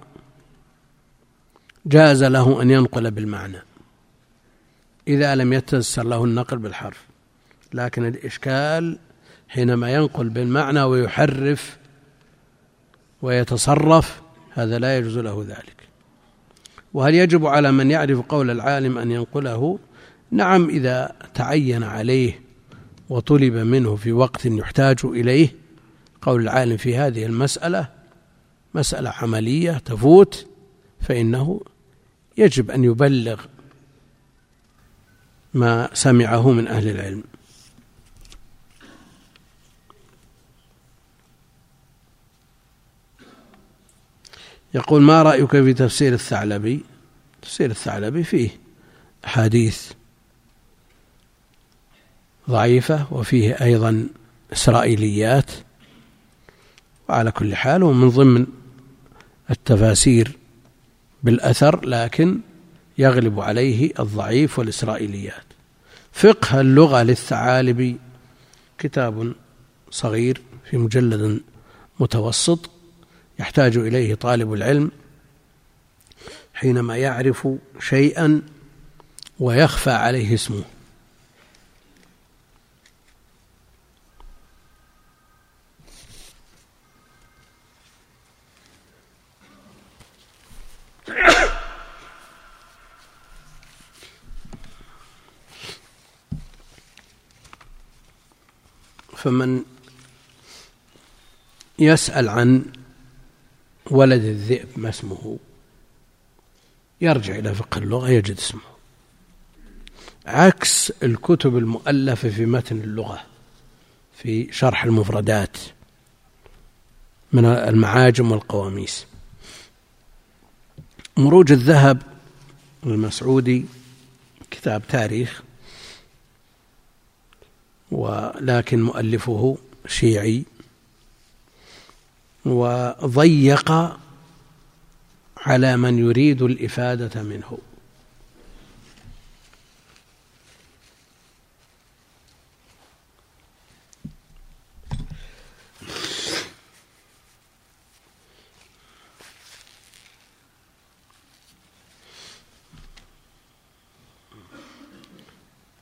جاز له أن ينقل بالمعنى. إذا لم يتيسر له النقل بالحرف. لكن الإشكال حينما ينقل بالمعنى ويحرف ويتصرف هذا لا يجوز له ذلك. وهل يجب على من يعرف قول العالم أن ينقله؟ نعم إذا تعين عليه وطلب منه في وقت يحتاج إليه قول العالم في هذه المسألة مسألة عملية تفوت فإنه يجب أن يبلغ ما سمعه من أهل العلم. يقول ما رأيك في تفسير الثعلبي؟ تفسير الثعلبي فيه أحاديث ضعيفة وفيه أيضا إسرائيليات. وعلى كل حال ومن ضمن التفاسير بالأثر لكن يغلب عليه الضعيف والإسرائيليات. فقه اللغة للثعالبي كتاب صغير في مجلد متوسط. يحتاج إليه طالب العلم حينما يعرف شيئا ويخفى عليه اسمه. فمن يسأل عن ولد الذئب ما اسمه. يرجع إلى فقه اللغة يجد اسمه. عكس الكتب المؤلفة في متن اللغة في شرح المفردات من المعاجم والقواميس. مروج الذهب المسعودي كتاب تاريخ ولكن مؤلفه شيعي. وضيق على من يريد الإفادة منه.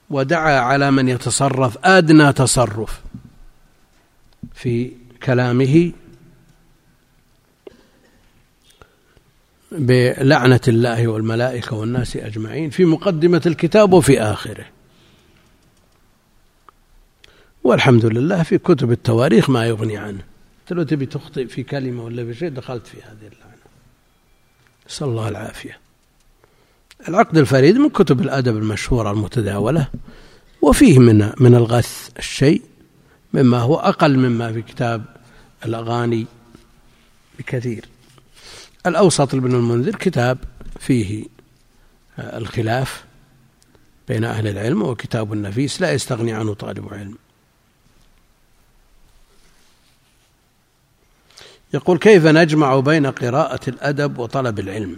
ودعا على من يتصرف أدنى تصرف في كلامه بلعنة الله والملائكة والناس أجمعين في مقدمة الكتاب وفي آخره. والحمد لله في كتب التواريخ ما يغني عنه. انت لو تبي تخطئ في كلمة ولا في شيء دخلت في هذه اللعنة. نسأل الله العافية. العقد الفريد من كتب الأدب المشهورة المتداولة وفيه من من الغث الشيء مما هو أقل مما في كتاب الأغاني بكثير. الأوسط لابن المنذر كتاب فيه الخلاف بين أهل العلم وكتاب نفيس لا يستغني عنه طالب علم. يقول كيف نجمع بين قراءة الأدب وطلب العلم؟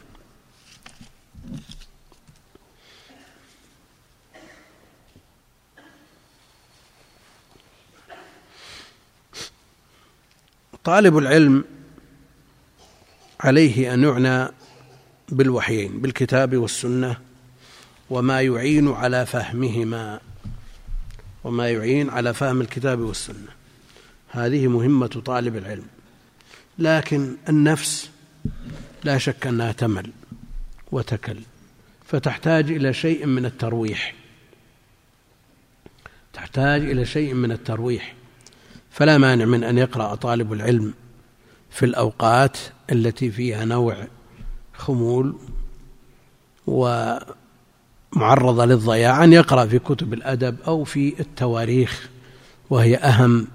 طالب العلم عليه أن يعنى بالوحيين بالكتاب والسنة وما يعين على فهمهما وما يعين على فهم الكتاب والسنة. هذه مهمة طالب العلم. لكن النفس لا شك أنها تمل وتكل فتحتاج إلى شيء من الترويح. تحتاج إلى شيء من الترويح. فلا مانع من أن يقرأ طالب العلم في الأوقات التي فيها نوع خمول ومعرضة للضياع أن يقرأ في كتب الأدب أو في التواريخ وهي أهم.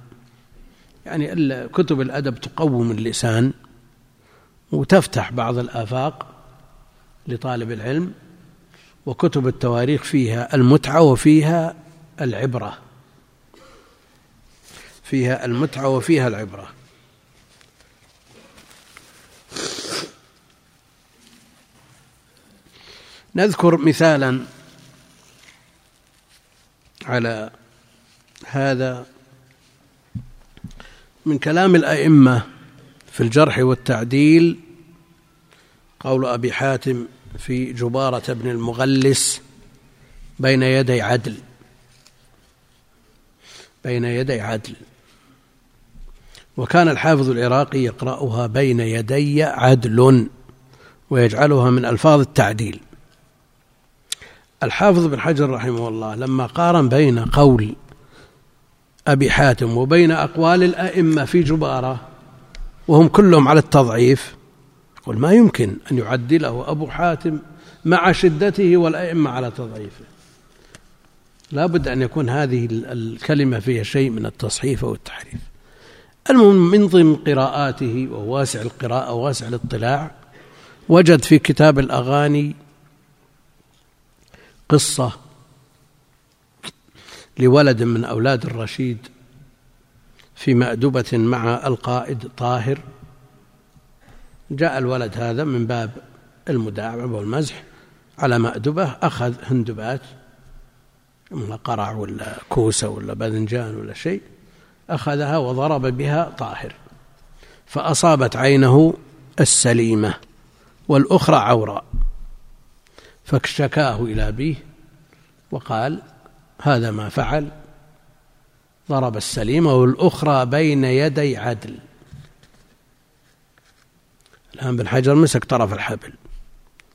يعني كتب الأدب تقوم اللسان وتفتح بعض الآفاق لطالب العلم وكتب التواريخ فيها المتعة وفيها العبرة. فيها المتعة وفيها العبرة. نذكر مثالا على هذا من كلام الأئمة في الجرح والتعديل قول أبي حاتم في جبارة بن المغلس بين يدي عدل بين يدي عدل. وكان الحافظ العراقي يقرأها بين يدي عدل ويجعلها من ألفاظ التعديل. الحافظ بن حجر رحمه الله لما قارن بين قول أبي حاتم وبين أقوال الأئمة في جبارة وهم كلهم على التضعيف يقول ما يمكن أن يعدله أبو حاتم مع شدته والأئمة على تضعيفه. لا بد أن يكون هذه الكلمة فيها شيء من التصحيف أو التحريف. المهم من ضمن قراءاته وهو واسع القراءة وواسع الاطلاع وجد في كتاب الأغاني قصة لولد من أولاد الرشيد في مأدبة مع القائد طاهر. جاء الولد هذا من باب المداعبة والمزح على مأدبة أخذ هندبات قرع ولا كوسة ولا باذنجان ولا شيء أخذها وضرب بها طاهر فأصابت عينه السليمة والأخرى عوراء فاشتكاه إلى أبيه وقال هذا ما فعل. ضرب السليمة والأخرى بين يدي عدل. الآن بن حجر مسك طرف الحبل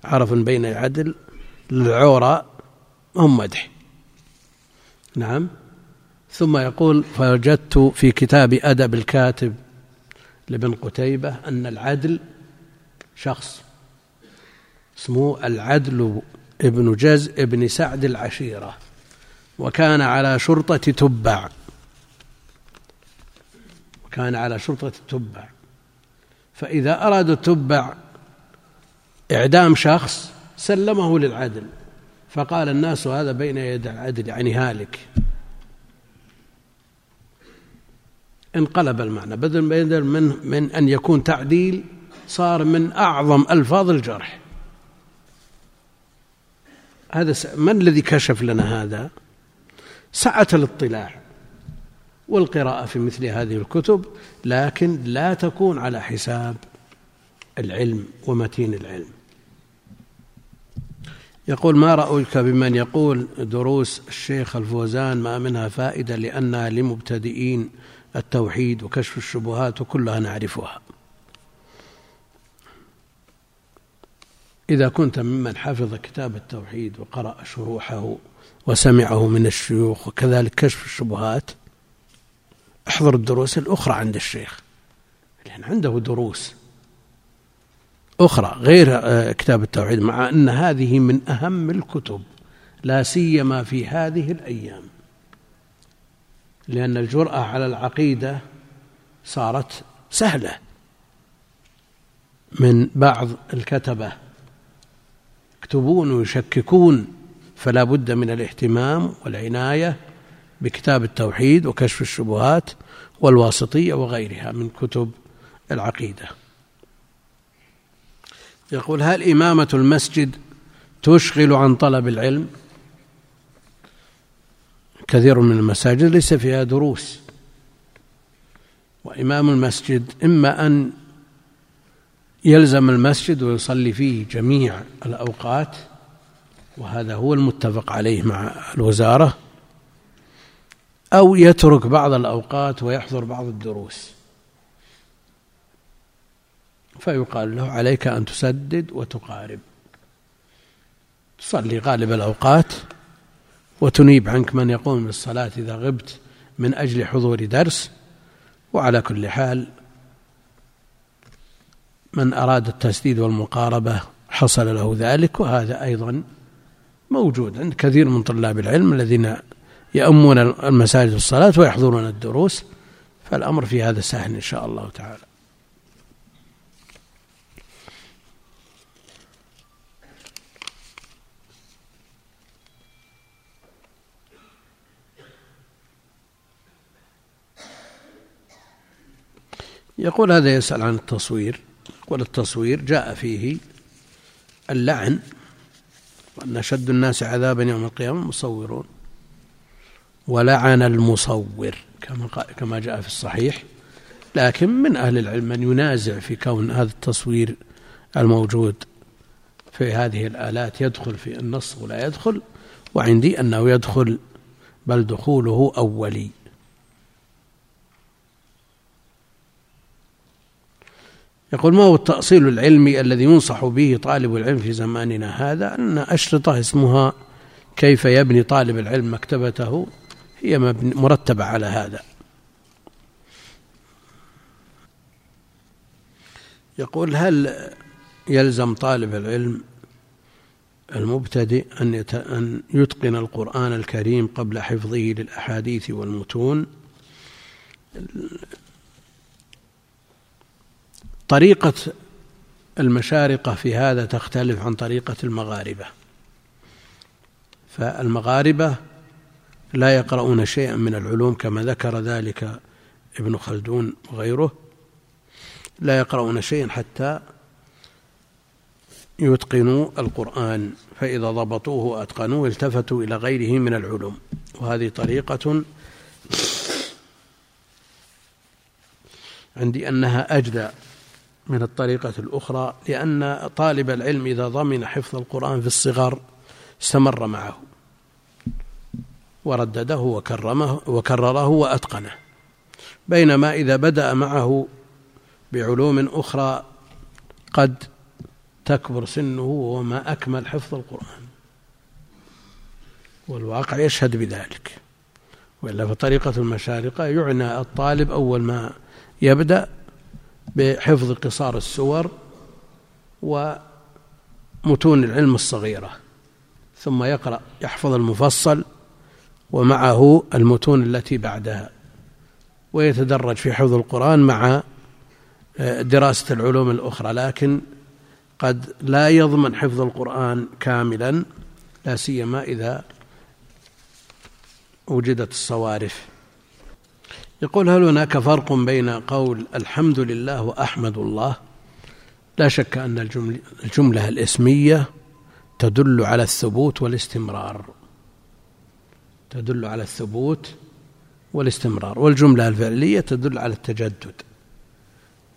عرف بين عدل للعورة هم مدح. نعم؟ ثم يقول فوجدت في كتاب أدب الكاتب لابن قتيبة أن العدل شخص اسمه العدل ابن جز ابن سعد العشيرة وكان على شرطة تبع وكان على شرطة تبع. فإذا أرادوا التبع إعدام شخص سلمه للعدل فقال الناس هذا بين يدي العدل يعني هالك. انقلب المعنى. بدل من من أن يكون تعديل صار من أعظم ألفاظ الجرح. هذا من الذي كشف لنا هذا؟ سعة الاطلاع والقراءة في مثل هذه الكتب لكن لا تكون على حساب العلم ومتين العلم. يقول ما رأيك بمن يقول دروس الشيخ الفوزان ما منها فائدة لأنها لمبتدئين التوحيد وكشف الشبهات وكلها نعرفها. إذا كنت ممن حفظ كتاب التوحيد وقرأ شروحه وسمعه من الشيوخ وكذلك كشف الشبهات احضر الدروس الأخرى عند الشيخ لأن عنده دروس أخرى غير آه، كتاب التوحيد مع أن هذه من أهم الكتب لا سيما في هذه الأيام. لأن الجرأة على العقيدة صارت سهلة من بعض الكتبة. يكتبون ويشككون فلا بد من الاهتمام والعناية بكتاب التوحيد وكشف الشبهات والواسطية وغيرها من كتب العقيدة. يقول هل إمامة المسجد تشغل عن طلب العلم؟ كثير من المساجد ليس فيها دروس. وإمام المسجد إما أن يلزم المسجد ويصلي فيه جميع الأوقات وهذا هو المتفق عليه مع الوزارة أو يترك بعض الأوقات ويحضر بعض الدروس. فيقال له عليك أن تسدد وتقارب. تصلي غالب الأوقات وتنيب عنك من يقوم بالصلاة إذا غبت من أجل حضور درس وعلى كل حال من أراد التسديد والمقاربة حصل له ذلك وهذا أيضا موجود عند كثير من طلاب العلم الذين يأمون المساجد الصلاة ويحضرون الدروس فالأمر في هذا سهل إن شاء الله تعالى. يقول هذا يسأل عن التصوير يقول التصوير جاء فيه اللعن وأن أشد الناس عذابا يوم القيامة المصورون ولعن المصور كما كما جاء في الصحيح. لكن من أهل العلم من ينازع في كون هذا التصوير الموجود في هذه الآلات يدخل في النص ولا يدخل وعندي أنه يدخل بل دخوله أولي. يقول ما هو التأصيل العلمي الذي ينصح به طالب العلم في زماننا هذا؟ أن أشرطة اسمها كيف يبني طالب العلم مكتبته هي مرتبة على هذا. يقول هل يلزم طالب العلم المبتدئ أن أن يتقن القرآن الكريم قبل حفظه للأحاديث والمتون؟ طريقة المشارقة في هذا تختلف عن طريقة المغاربة. فالمغاربة لا يقرؤون شيئا من العلوم كما ذكر ذلك ابن خلدون وغيره لا يقرؤون شيئا حتى يتقنوا القرآن فإذا ضبطوه وأتقنوه التفتوا إلى غيره من العلوم. وهذه طريقة عندي أنها أجدى من الطريقة الأخرى لأن طالب العلم إذا ضمن حفظ القرآن في الصغر استمر معه. وردده وكرمه وكرره وأتقنه. بينما إذا بدأ معه بعلوم أخرى قد تكبر سنه وما أكمل حفظ القرآن. والواقع يشهد بذلك. وإلا فطريقة المشارقة يعنى الطالب أول ما يبدأ بحفظ قصار السور ومتون العلم الصغيرة. ثم يقرأ يحفظ المفصل ومعه المتون التي بعدها ويتدرج في حفظ القرآن مع آه، دراسة العلوم الأخرى لكن قد لا يضمن حفظ القرآن كاملا لا سيما إذا وجدت الصوارف. يقول هل هناك فرق بين قول الحمد لله وأحمد الله؟ لا شك أن الجملة, الجملة الإسمية تدل على الثبوت والاستمرار. تدل على الثبوت والاستمرار. والجملة الفعلية تدل على التجدد.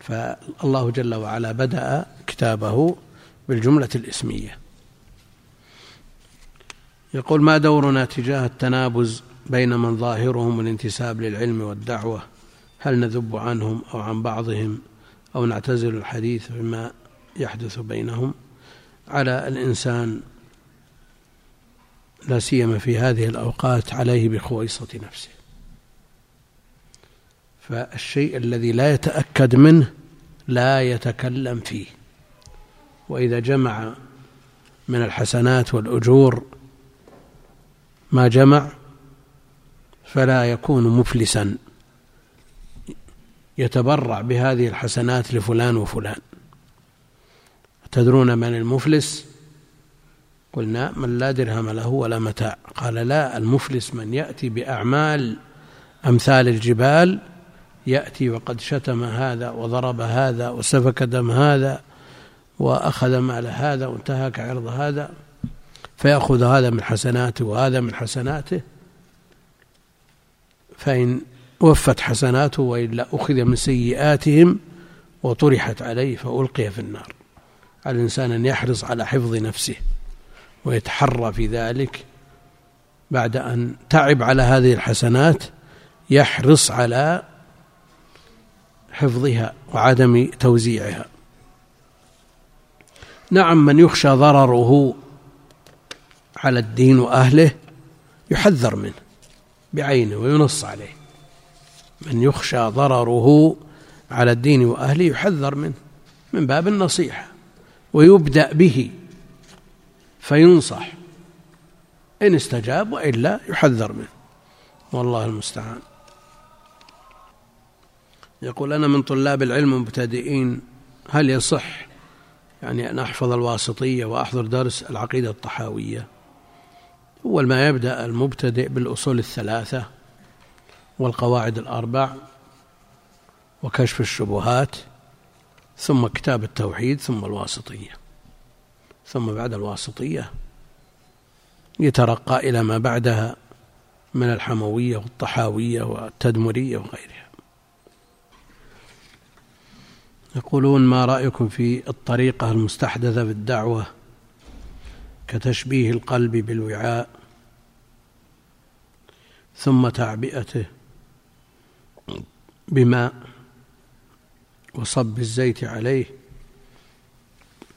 فالله جل وعلا بدأ كتابه بالجملة الإسمية. يقول ما دورنا تجاه التنابز بين من ظاهرهم الانتساب للعلم والدعوة هل نذب عنهم أو عن بعضهم أو نعتزل الحديث فيما يحدث بينهم؟ على الإنسان لا سيما في هذه الأوقات عليه بخويصة نفسه. فالشيء الذي لا يتأكد منه لا يتكلم فيه. وإذا جمع من الحسنات والأجور ما جمع فلا يكون مفلسا. يتبرع بهذه الحسنات لفلان وفلان. تدرون من المفلس؟ قلنا من لا درهم له ولا متاع. قال لا المفلس من يأتي بأعمال أمثال الجبال يأتي وقد شتم هذا وضرب هذا وسفك دم هذا وأخذ مال هذا وانتهك عرض هذا فيأخذ هذا من حسناته وهذا من حسناته. فإن وفت حسناته وإلا أخذ من سيئاتهم وطرحت عليه فألقي في النار. على الإنسان أن يحرص على حفظ نفسه ويتحرى في ذلك بعد أن تعب على هذه الحسنات يحرص على حفظها وعدم توزيعها. نعم من يخشى ضرره على الدين وأهله يحذر منه. بعينه وينص عليه. من يخشى ضرره على الدين وأهله يحذر منه من باب النصيحة ويبدأ به فينصح إن استجاب وإلا يحذر منه. والله المستعان. يقول أنا من طلاب العلم المبتدئين هل يصح يعني أن أحفظ الواسطية وأحضر درس العقيدة الطحاوية؟ أول ما يبدأ المبتدئ بالأصول الثلاثة والقواعد الأربع وكشف الشبهات ثم كتاب التوحيد ثم الواسطية ثم بعد الواسطية يترقى إلى ما بعدها من الحموية والطحاوية والتدمرية وغيرها. يقولون ما رأيكم في الطريقة المستحدثة في الدعوة كتشبيه القلب بالوعاء ثم تعبئته بماء وصب الزيت عليه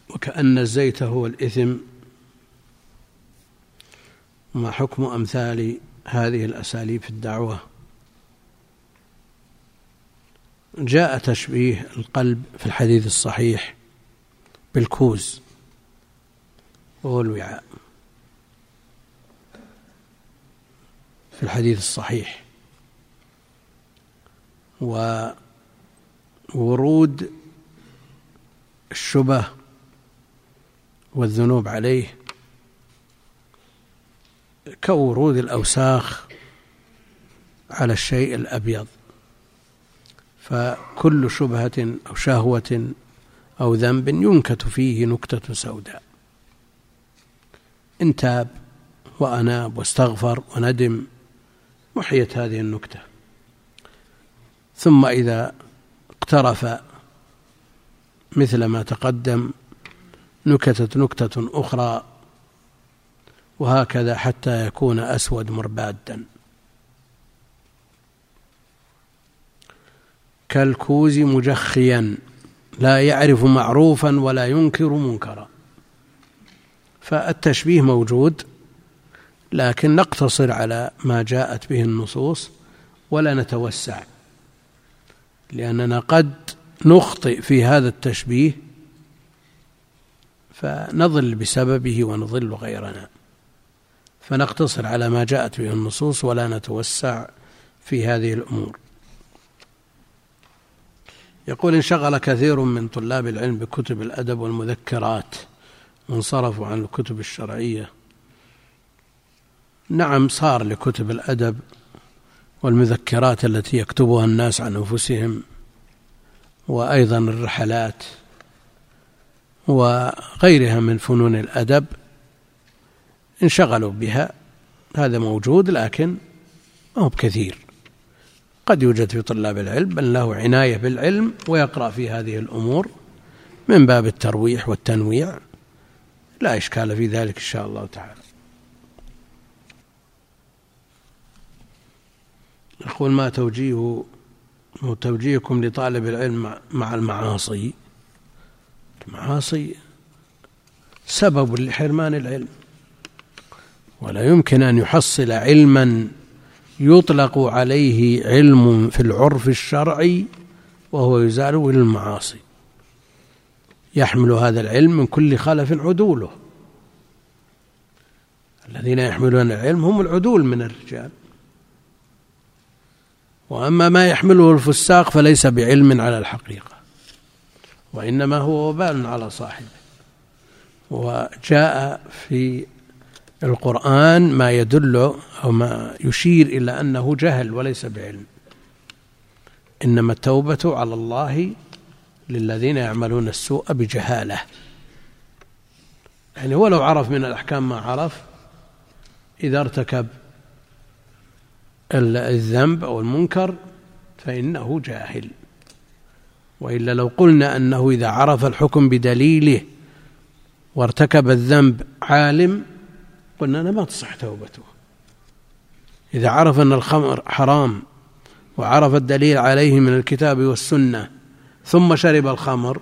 وكأن الزيت هو الإثم. ما حكم أمثال هذه الأساليب في الدعوة؟ جاء تشبيه القلب في الحديث الصحيح بالكوز. وهو الوعاء في الحديث الصحيح. وورود الشبه والذنوب عليه كورود الأوساخ على الشيء الأبيض. فكل شبهة أو شهوة أو ذنب ينكت فيه نكتة سوداء. إن تاب وأناب واستغفر وندم محيت هذه النكتة. ثم إذا اقترف مثل ما تقدم نكتت نكتة أخرى وهكذا حتى يكون أسود مربادا. كالكوز مجخيا لا يعرف معروفا ولا ينكر منكرا. فالتشبيه موجود لكن نقتصر على ما جاءت به النصوص ولا نتوسع لأننا قد نخطئ في هذا التشبيه فنضل بسببه ونضل غيرنا فنقتصر على ما جاءت به النصوص ولا نتوسع في هذه الأمور. يقول انشغل كثير من طلاب العلم بكتب الأدب والمذكرات. وانصرفوا عن الكتب الشرعية. نعم صار لكتب الأدب والمذكرات التي يكتبها الناس عن أنفسهم وأيضا الرحلات وغيرها من فنون الأدب انشغلوا بها. هذا موجود لكن ما هو بكثير. قد يوجد في طلاب العلم بل له عناية بالعلم ويقرأ في هذه الأمور من باب الترويح والتنويع. لا إشكال في ذلك إن شاء الله تعالى. يقول ما توجيه توجيهكم لطالب العلم مع المعاصي. المعاصي سبب لحرمان العلم. ولا يمكن أن يحصل علما يطلق عليه علم في العرف الشرعي وهو يزال المعاصي. يحمل هذا العلم من كل خلف عدوله. الذين يحملون العلم هم العدول من الرجال. وأما ما يحمله الفساق فليس بعلم على الحقيقة وإنما هو وبال على صاحبه. وجاء في القرآن ما يدل أو ما يشير إلى أنه جهل وليس بعلم. إنما التوبة على الله للذين يعملون السوء بجهالة. يعني ولو عرف من الأحكام ما عرف إذا ارتكب الذنب أو المنكر فإنه جاهل. وإلا لو قلنا أنه إذا عرف الحكم بدليله وارتكب الذنب عالم قلنا أنا ما تصح توبته. إذا عرف أن الخمر حرام وعرف الدليل عليه من الكتاب والسنة ثم شرب الخمر.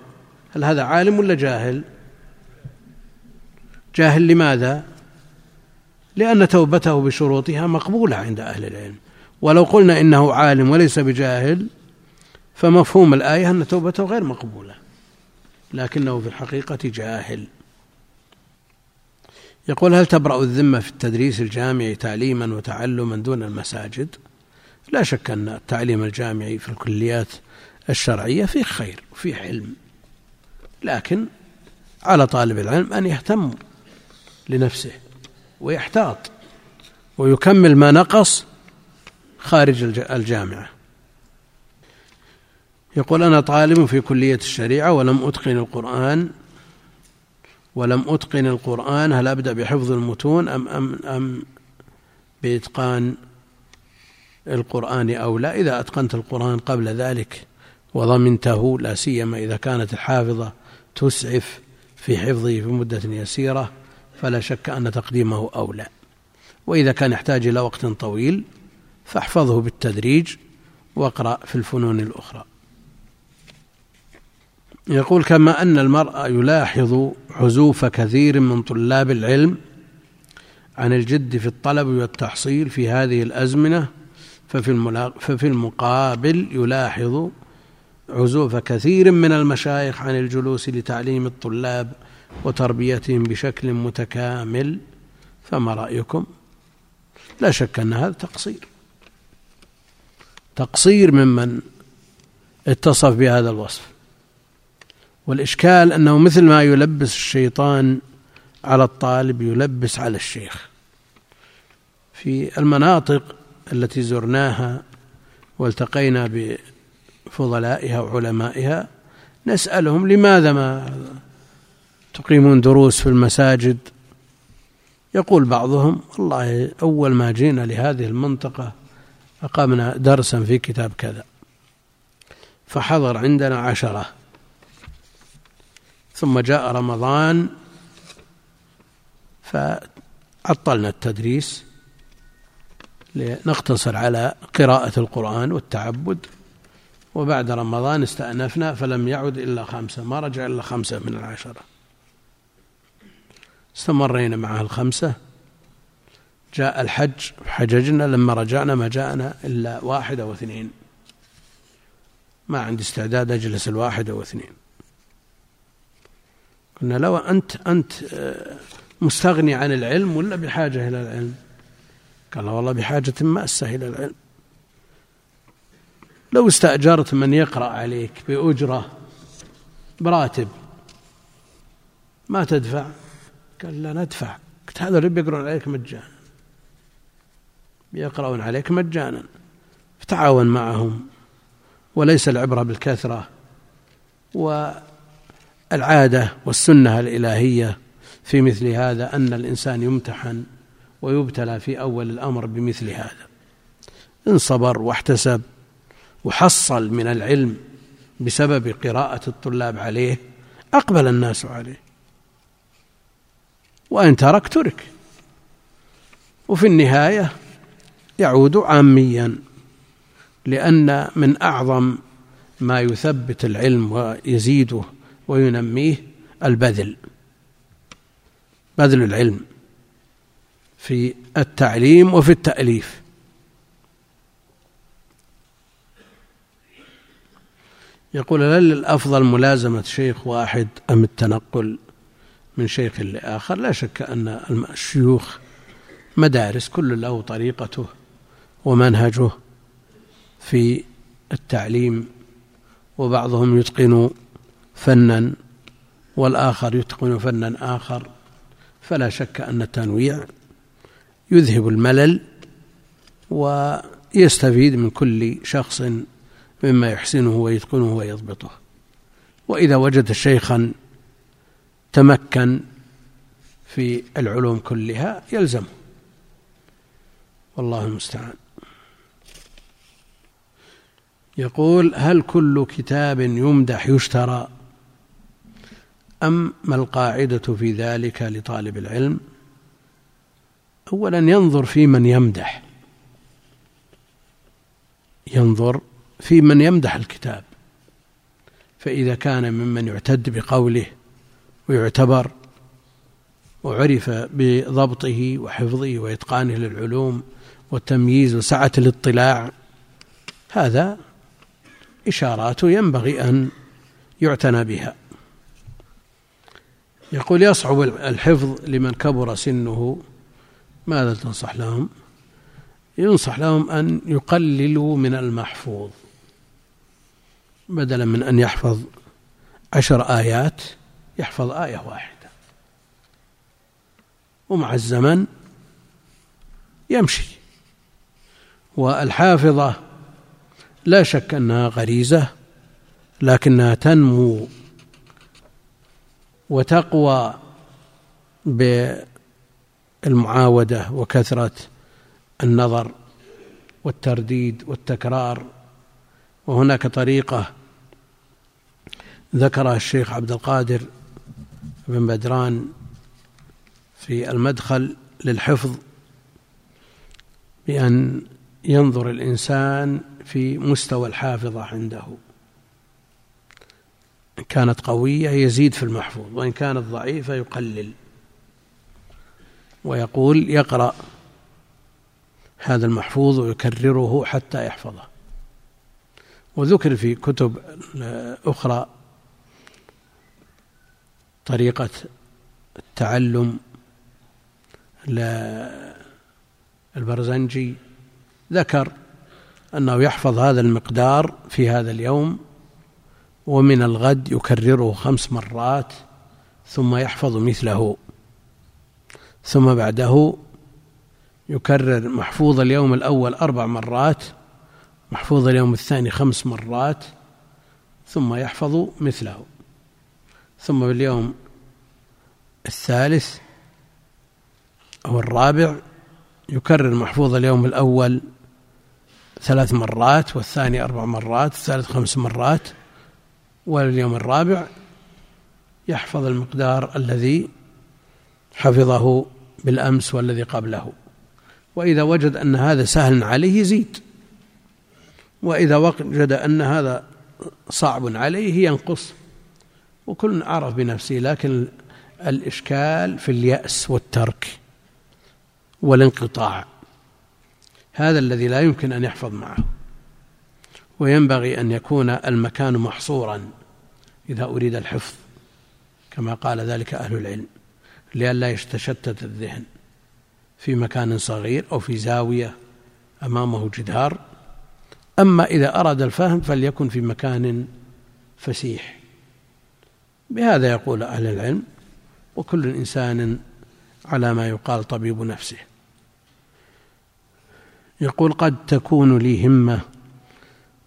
هل هذا عالم ولا جاهل؟ جاهل لماذا؟ لأن توبته بشروطها مقبولة عند أهل العلم. ولو قلنا إنه عالم وليس بجاهل فمفهوم الآية أن توبته غير مقبولة. لكنه في الحقيقة جاهل. يقول هل تبرأ الذمة في التدريس الجامعي تعليما وتعلما دون المساجد؟ لا شك أن التعليم الجامعي في الكليات الشرعية فيه خير وفيه علم. لكن على طالب العلم أن يهتم لنفسه ويحتاط ويكمل ما نقص خارج الجامعة. يقول أنا طالب في كلية الشريعة ولم أتقن القرآن ولم أتقن القرآن هل أبدأ بحفظ المتون أم أم أم بإتقان القرآن أو لا؟ إذا أتقنت القرآن قبل ذلك وضمنته لا سيما إذا كانت الحافظة تسعف في حفظه في مدة يسيرة فلا شك أن تقديمه أولى. وإذا كان يحتاج إلى وقت طويل فاحفظه بالتدريج واقرأ في الفنون الأخرى. يقول كما أن المرء يلاحظ عزوف كثير من طلاب العلم عن الجد في الطلب والتحصيل في هذه الأزمنة ففي, ففي المقابل يلاحظ عزوف كثير من المشايخ عن الجلوس لتعليم الطلاب وتربيتهم بشكل متكامل فما رأيكم؟ لا شك أن هذا تقصير. تقصير ممن اتصف بهذا الوصف. والإشكال أنه مثل ما يلبس الشيطان على الطالب يلبس على الشيخ. في المناطق التي زرناها والتقينا بفضلائها وعلمائها نسألهم لماذا ما تقيمون دروس في المساجد؟ يقول بعضهم والله أول ما جينا لهذه المنطقة أقمنا درسا في كتاب كذا فحضر عندنا عشرة. ثم جاء رمضان فعطلنا التدريس لنقتصر على قراءة القرآن والتعبد. وبعد رمضان استأنفنا فلم يعد إلا خمسة ما رجع إلا خمسة من العشرة. استمرينا معها الخمسة. جاء الحج حججنا لما رجعنا ما جاءنا إلا واحد أو اثنين ما عندي استعداد أجلس الواحد أو اثنين قلنا لو أنت أنت آه، مستغني عن العلم ولا بحاجة إلى العلم؟ قال والله بحاجة ماسة إلى العلم. لو استأجرت من يقرأ عليك بأجرة براتب ما تدفع. قال لا ندفع. قلت هذا اللي بيقرون عليك مجانا. بيقرأون عليك مجانا. فتعاون معهم. وليس العبرة بالكثرة. والعادة والسنة الإلهية في مثل هذا أن الإنسان يمتحن ويبتلى في أول الأمر بمثل هذا. إن صبر واحتسب وحصل من العلم بسبب قراءة الطلاب عليه أقبل الناس عليه. وإن ترك ترك. وفي النهاية يعود عاميا لأن من أعظم ما يثبت العلم ويزيده وينميه البذل بذل العلم في التعليم وفي التأليف. يقول هل الأفضل ملازمة شيخ واحد أم التنقل من شيخ لآخر؟ لا شك أن الشيوخ مدارس كل له طريقته ومنهجه في التعليم وبعضهم يتقن فنا والآخر يتقن فنا آخر. فلا شك أن التنويع يذهب الملل ويستفيد من كل شخص مما يحسنه ويتقنه ويضبطه. وإذا وجد شيخا تمكن في العلوم كلها يلزمه. والله المستعان. يقول هل كل كتاب يمدح يشترى؟ أم ما القاعدة في ذلك لطالب العلم؟ أولا ينظر في من يمدح. ينظر في من يمدح الكتاب. فإذا كان ممن يعتد بقوله ويعتبر وعرف بضبطه وحفظه وإتقانه للعلوم والتمييز وسعة الاطلاع هذا إشارات ينبغي أن يعتنى بها. يقول يصعب الحفظ لمن كبر سنه. ماذا تنصح لهم؟ ينصح لهم أن يقللوا من المحفوظ. بدلا من أن يحفظ عشر آيات يحفظ آية واحدة. ومع الزمن يمشي. والحافظة لا شك أنها غريزة لكنها تنمو وتقوى بالمعاودة وكثرة النظر والترديد والتكرار. وهناك طريقة ذكرها الشيخ عبد القادر بن بدران في المدخل للحفظ بأن ينظر الإنسان في مستوى الحافظة عنده. إن كانت قوية يزيد في المحفوظ وإن كانت ضعيفة يقلل. ويقول يقرأ هذا المحفوظ ويكرره حتى يحفظه. وذكر في كتب أخرى طريقة التعلم البرزنجي ذكر أنه يحفظ هذا المقدار في هذا اليوم ومن الغد يكرره خمس مرات ثم يحفظ مثله. ثم بعده يكرر محفوظ اليوم الأول أربع مرات محفوظ اليوم الثاني خمس مرات ثم يحفظ مثله. ثم باليوم الثالث أو الرابع يكرر محفوظ اليوم الأول ثلاث مرات والثاني أربع مرات الثالث خمس مرات واليوم الرابع يحفظ المقدار الذي حفظه بالأمس والذي قبله. وإذا وجد أن هذا سهل عليه يزيد. وإذا وجد أن هذا صعب عليه ينقص. وكل عرف بنفسه لكن الإشكال في اليأس والترك والانقطاع هذا الذي لا يمكن أن يحفظ معه. وينبغي أن يكون المكان محصورا إذا أريد الحفظ كما قال ذلك أهل العلم لئلا يتشتت الذهن في مكان صغير أو في زاوية أمامه جدار. أما إذا أراد الفهم فليكن في مكان فسيح. بهذا يقول أهل العلم وكل إنسان على ما يقال طبيب نفسه. يقول قد تكون لي همة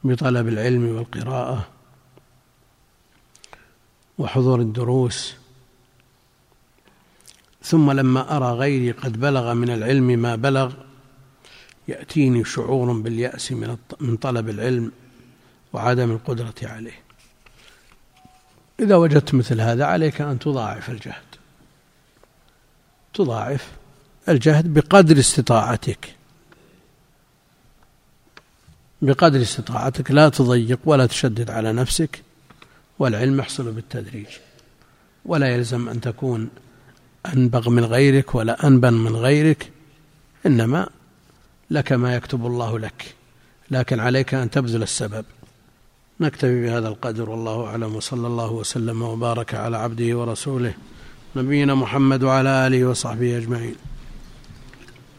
بطلب العلم والقراءة وحضور الدروس ثم لما أرى غيري قد بلغ من العلم ما بلغ يأتيني شعور باليأس من طلب العلم وعدم القدرة عليه. إذا وجدت مثل هذا عليك أن تضاعف الجهد. تضاعف الجهد بقدر استطاعتك. بقدر استطاعتك. لا تضيق ولا تشدد على نفسك والعلم يحصل بالتدريج. ولا يلزم أن تكون أنبغ من غيرك ولا أنبن من غيرك. إنما لك ما يكتب الله لك. لكن عليك أن تبذل السبب. نكتفي بهذا القدر والله أعلم وصلى الله وسلم وبارك على عبده ورسوله نبينا محمد وعلى آله وصحبه أجمعين.